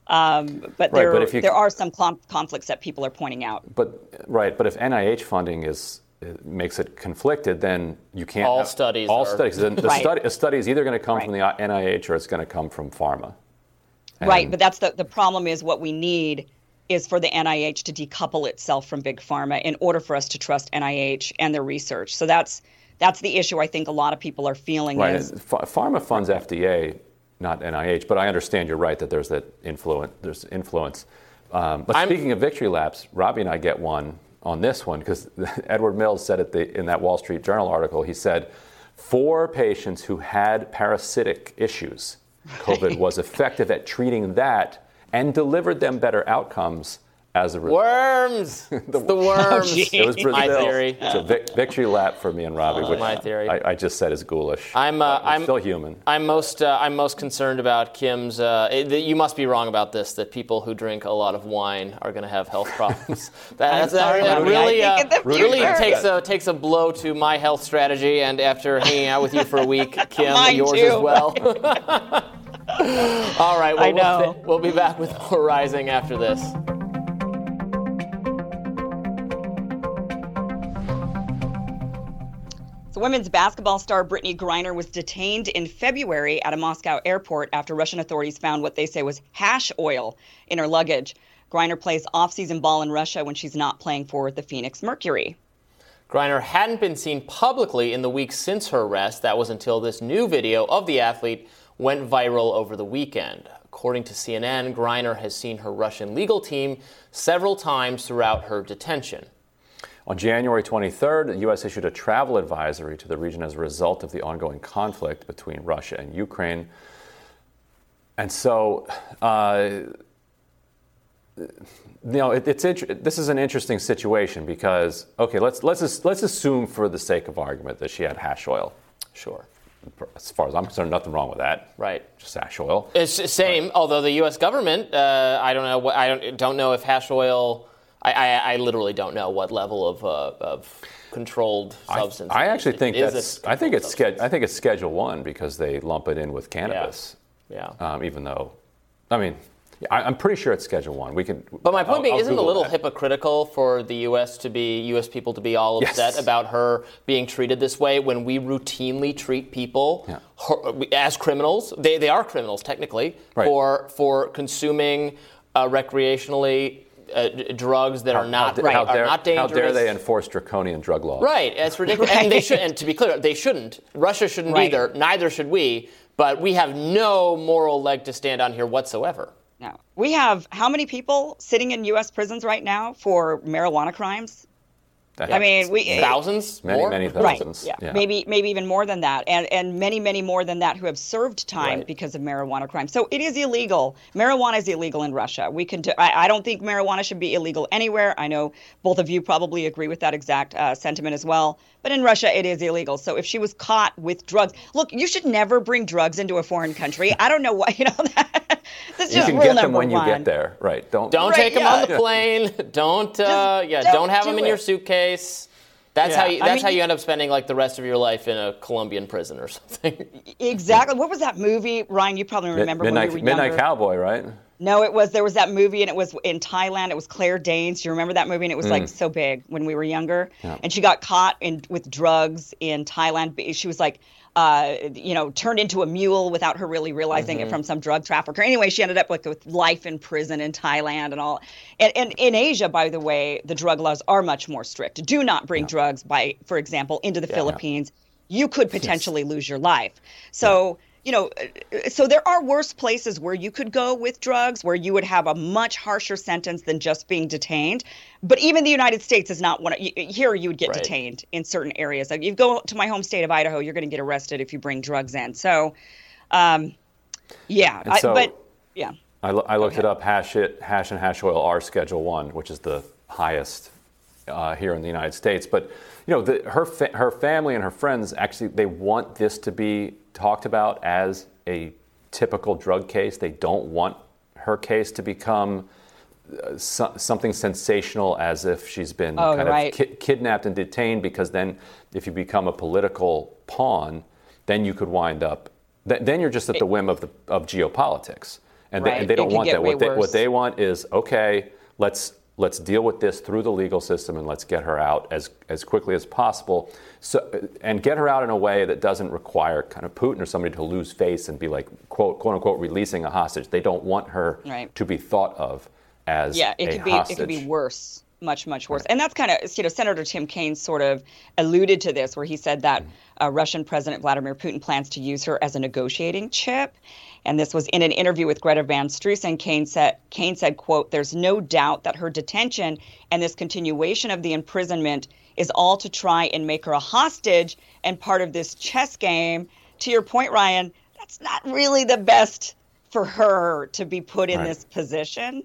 Um, but Right, there, but you- there are some conflicts that people are pointing out. But right, but if NIH funding is makes it conflicted, then you can't. All have- studies All are- studies. Then the Right. study, a study is either going to come from the NIH or it's going to come from pharma. right, but that's the, the problem is what we need is for the NIH to decouple itself from big pharma in order for us to trust NIH and their research. So that's that's the issue I think a lot of people are feeling Right. is Pharma funds FDA, not NIH. But I understand you're right that there's that influence. There's influence. Um, but speaking of victory laps, Robby and I get one on this one because Edward Mills said it the, in that Wall Street Journal article. He said for patients who had parasitic issues, COVID was effective at treating that and delivered them better outcomes as a result. Worms. the, the worms. It was Brazil. My theory. It's a vic- victory lap for me and Robby, which My theory. I, I just said is ghoulish. I'm, uh, I'm still human. I'm most uh, I'm most concerned about Kim's. Uh, it, you must be wrong about this. That people who drink a lot of wine are going to have health problems. that, I'm that's- sorry, that Robby. really uh, think in the really takes a takes a blow to my health strategy. And after hanging out with you for a week, Kim, Mine yours too. as well. All right. Well, I know. We'll, we'll be back with more rising after this. Women's basketball star Brittney Griner was detained in February at a Moscow airport after Russian authorities found what they say was hash oil in her luggage. Griner plays off-season ball in Russia when she's not playing for the Phoenix Mercury. Griner hadn't been seen publicly in the weeks since her arrest. That was until this new video of the athlete went viral over the weekend. According to CNN, Griner has seen her Russian legal team several times throughout her detention. On January 23rd, the U.S. issued a travel advisory to the region as a result of the ongoing conflict between Russia and Ukraine. And so, uh, you know, it, it's int- this is an interesting situation because okay, let's let's let's assume for the sake of argument that she had hash oil. Sure. As far as I'm concerned, nothing wrong with that. Right. Just hash oil. It's the same, although the U.S. government, uh, I don't know, I don't, don't know if hash oil. I, I, I literally don't know what level of, uh, of controlled substance. I actually think that's. I think it's sched- I think it's Schedule One because they lump it in with cannabis. Yeah. Um, even though, I mean, I, I'm pretty sure it's Schedule One. We can. But my point I'll- being, I'll isn't it a little that. hypocritical for the U.S. to be U.S. people to be all Yes. upset about her being treated this way when we routinely treat people her- as criminals? They, they are criminals technically Right. for for consuming uh, recreationally uh, drugs that are not How, how are dare, not how dangerous. dare they enforce draconian drug laws? Right, it's ridiculous. And they should. And to be clear, they shouldn't. Russia shouldn't Right. either. Neither should we. But we have no moral leg to stand on here whatsoever. No. We have how many people sitting in U.S. prisons right now for marijuana crimes? I mean, we thousands, Many, more? many Right. thousands. Yeah. Maybe maybe even more than that, and and many many more than that who have served time Right. because of marijuana crimes. So it is illegal. Marijuana is illegal in Russia. We can. Do, I, I don't think marijuana should be illegal anywhere. I know both of you probably agree with that exact uh, sentiment as well. But in Russia, it is illegal. So if she was caught with drugs, look, you should never bring drugs into a foreign country. I don't know why. You know that. That's You can rule get them number when you one. get there. Right. Don't. Don't Right, take them yeah. on the plane. Don't uh, yeah. Don't, don't have do them in your suitcase. That's Yeah, how you. I That's how you end up spending like the rest of your life in a Colombian prison or something. Exactly. What was that movie, Ryan? You probably Mid- remember Midnight, when we were Midnight younger. Cowboy, right? No, it was there was that movie and it was in Thailand. It was Claire Danes. Do you remember that movie? And it was like Mm. so big when we were younger. Yeah. And she got caught in with drugs in Thailand. She was like, uh, you know, turned into a mule without her really realizing Mm-hmm. it from some drug trafficker. Anyway, she ended up like with life in prison in Thailand and all. And, and in Asia, by the way, the drug laws are much more strict. Do not bring drugs by, for example, into the Philippines. You could potentially lose your life. So you know, so there are worse places where you could go with drugs, where you would have a much harsher sentence than just being detained. But even the United States is not one. Of, here, you would get Right. detained in certain areas. Like you go to my home state of Idaho, you're going to get arrested if you bring drugs in. So, um, yeah, And I, so- but yeah, I, lo- I looked it up. Hash it, hash and hash oil are Schedule One, which is the highest uh, here in the United States. But you know, the, her fa- her family and her friends actually they want this to be talked about as a typical drug case. They don't want her case to become uh, so, something sensational as if she's been Oh, kind right. of ki- kidnapped and detained because then if you become a political pawn, then you could wind up, th- then you're just at the whim of, the, of geopolitics. And, they, and they don't want that. What they, what they want is okay, let's let's deal with this through the legal system and let's get her out as as quickly as possible. So and get her out in a way that doesn't require kind of Putin or somebody to lose face and be like quote quote unquote releasing a hostage. They don't want her Right. to be thought of as yeah, it a could be hostage. it could be worse, much much worse. And that's kind of you know Senator Tim Kaine sort of alluded to this, where he said that uh, Russian President Vladimir Putin plans to use her as a negotiating chip. And this was in an interview with Greta Van Susteren. Kaine said, Kaine said, "quote There's no doubt that her detention and this continuation of the imprisonment is all to try and make her a hostage and part of this chess game." To your point, Ryan, that's not really the best for her to be put in Right. this position.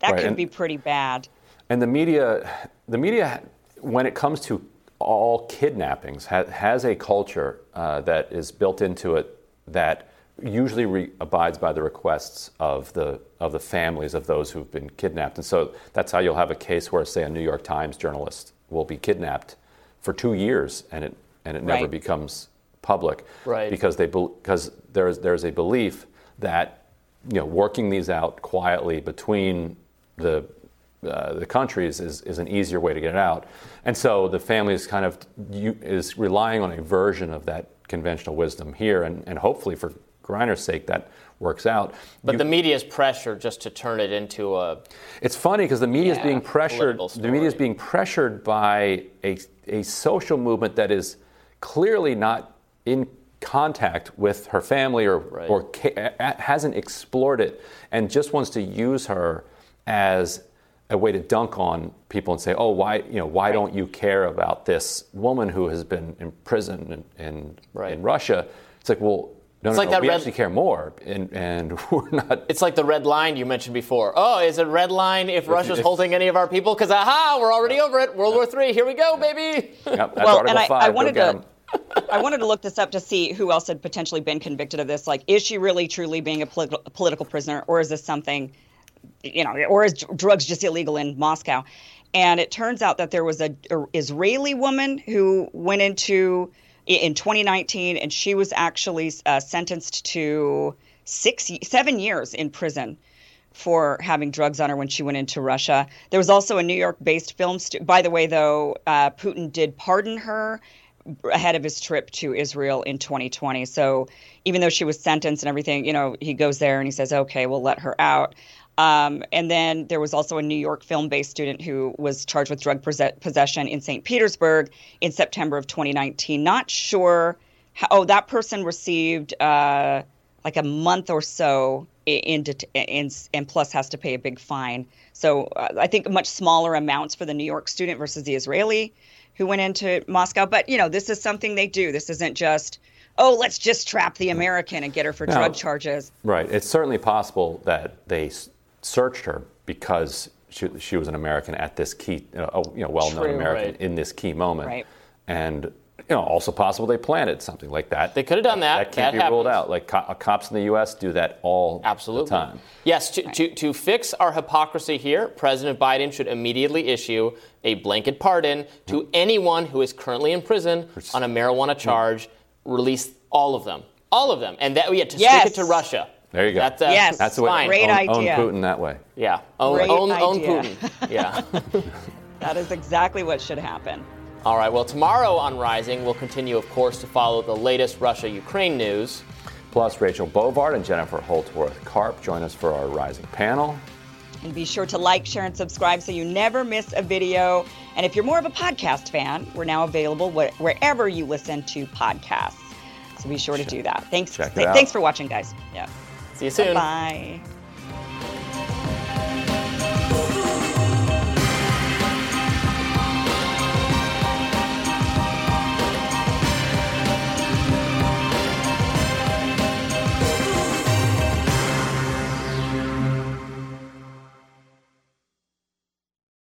That Right, could and- be pretty bad. And the media, the media, when it comes to all kidnappings, ha- has a culture uh, that is built into it that usually re- abides by the requests of the of the families of those who've been kidnapped. And so that's how you'll have a case where, say, a New York Times journalist will be kidnapped for two years, and it and it never Right. becomes public, Right. Because they because there's there's a belief that you know working these out quietly between the uh, the countries is, is an easier way to get it out. And so the family is kind of you, is relying on a version of that conventional wisdom here, and, and hopefully for Griner's sake that works out. But You- the media's pressure just to turn it into a. it's funny because the media is Yeah, being pressured. The media is being pressured by a, a social movement that is clearly not in contact with her family or or ca- a- hasn't explored it and just wants to use her as a way to dunk on people and say, "Oh, why you know why don't you care about this woman who has been imprisoned in in, in Russia?" It's like, well. No, It's no, like no, that we red- actually care more, and, and we're not. It's like the red line you mentioned before. Oh, is it red line if Russia's if- holding any of our people? Because aha, we're already over it. World War Three, here we go, baby. Yep, well, Article and I, I wanted get to. 'em. I wanted to look this up to see who else had potentially been convicted of this. Like, is she really truly being a, politi- a political prisoner, or is this something, you know, or is drugs just illegal in Moscow? And it turns out that there was a, a Israeli woman who went into i- in 2019, and she was actually uh, sentenced to six, seven years in prison for having drugs on her when she went into Russia. There was also a New York-based film. Stu- By the way, though, uh, Putin did pardon her ahead of his trip to Israel in 2020. So even though she was sentenced and everything, you know, he goes there and he says, "Okay, we'll let her out." Um, and then there was also a New York film-based student who was charged with drug possession in St. Petersburg in September of 2019. Not sure. How, oh, that person received. Uh, like a month or so in, in, and plus has to pay a big fine. So uh, I think much smaller amounts for the New York student versus the Israeli who went into Moscow. But you know, this is something they do. This isn't just oh, let's just trap the American and get her for No. drug charges. Right. It's certainly possible that they searched her because she, she was an American at this key, you know, you know, well-known True, American right. in this key moment. Right. And you know, also possible they planted something like that. They could have done that. That can't That be ruled out. Like co- cops in the U.S. do that all Absolutely. the time. Yes, to, to, to fix our hypocrisy here, President Biden should immediately issue a blanket pardon to mm-hmm. anyone who is currently in prison on a marijuana mm-hmm. charge. Release all of them, all of them, and that we had to Yes. stick it to Russia. There you go. That's, uh, Yes. That's the way. fine. Great own, own idea. Putin that way. Yeah, own, Great own, own. Putin. Yeah. That is exactly what should happen. All right. Well, tomorrow on Rising, we'll continue, of course, to follow the latest Russia-Ukraine news. Plus, Rachel Bovard and Jennifer Holdsworth Karp join us for our rising panel. And be sure to like, share, and subscribe so you never miss a video. And if you're more of a podcast fan, we're now available wh- wherever you listen to podcasts. So be sure to do that. Thanks. Check it th- out. Thanks for watching, guys. Yeah. See you soon. Bye.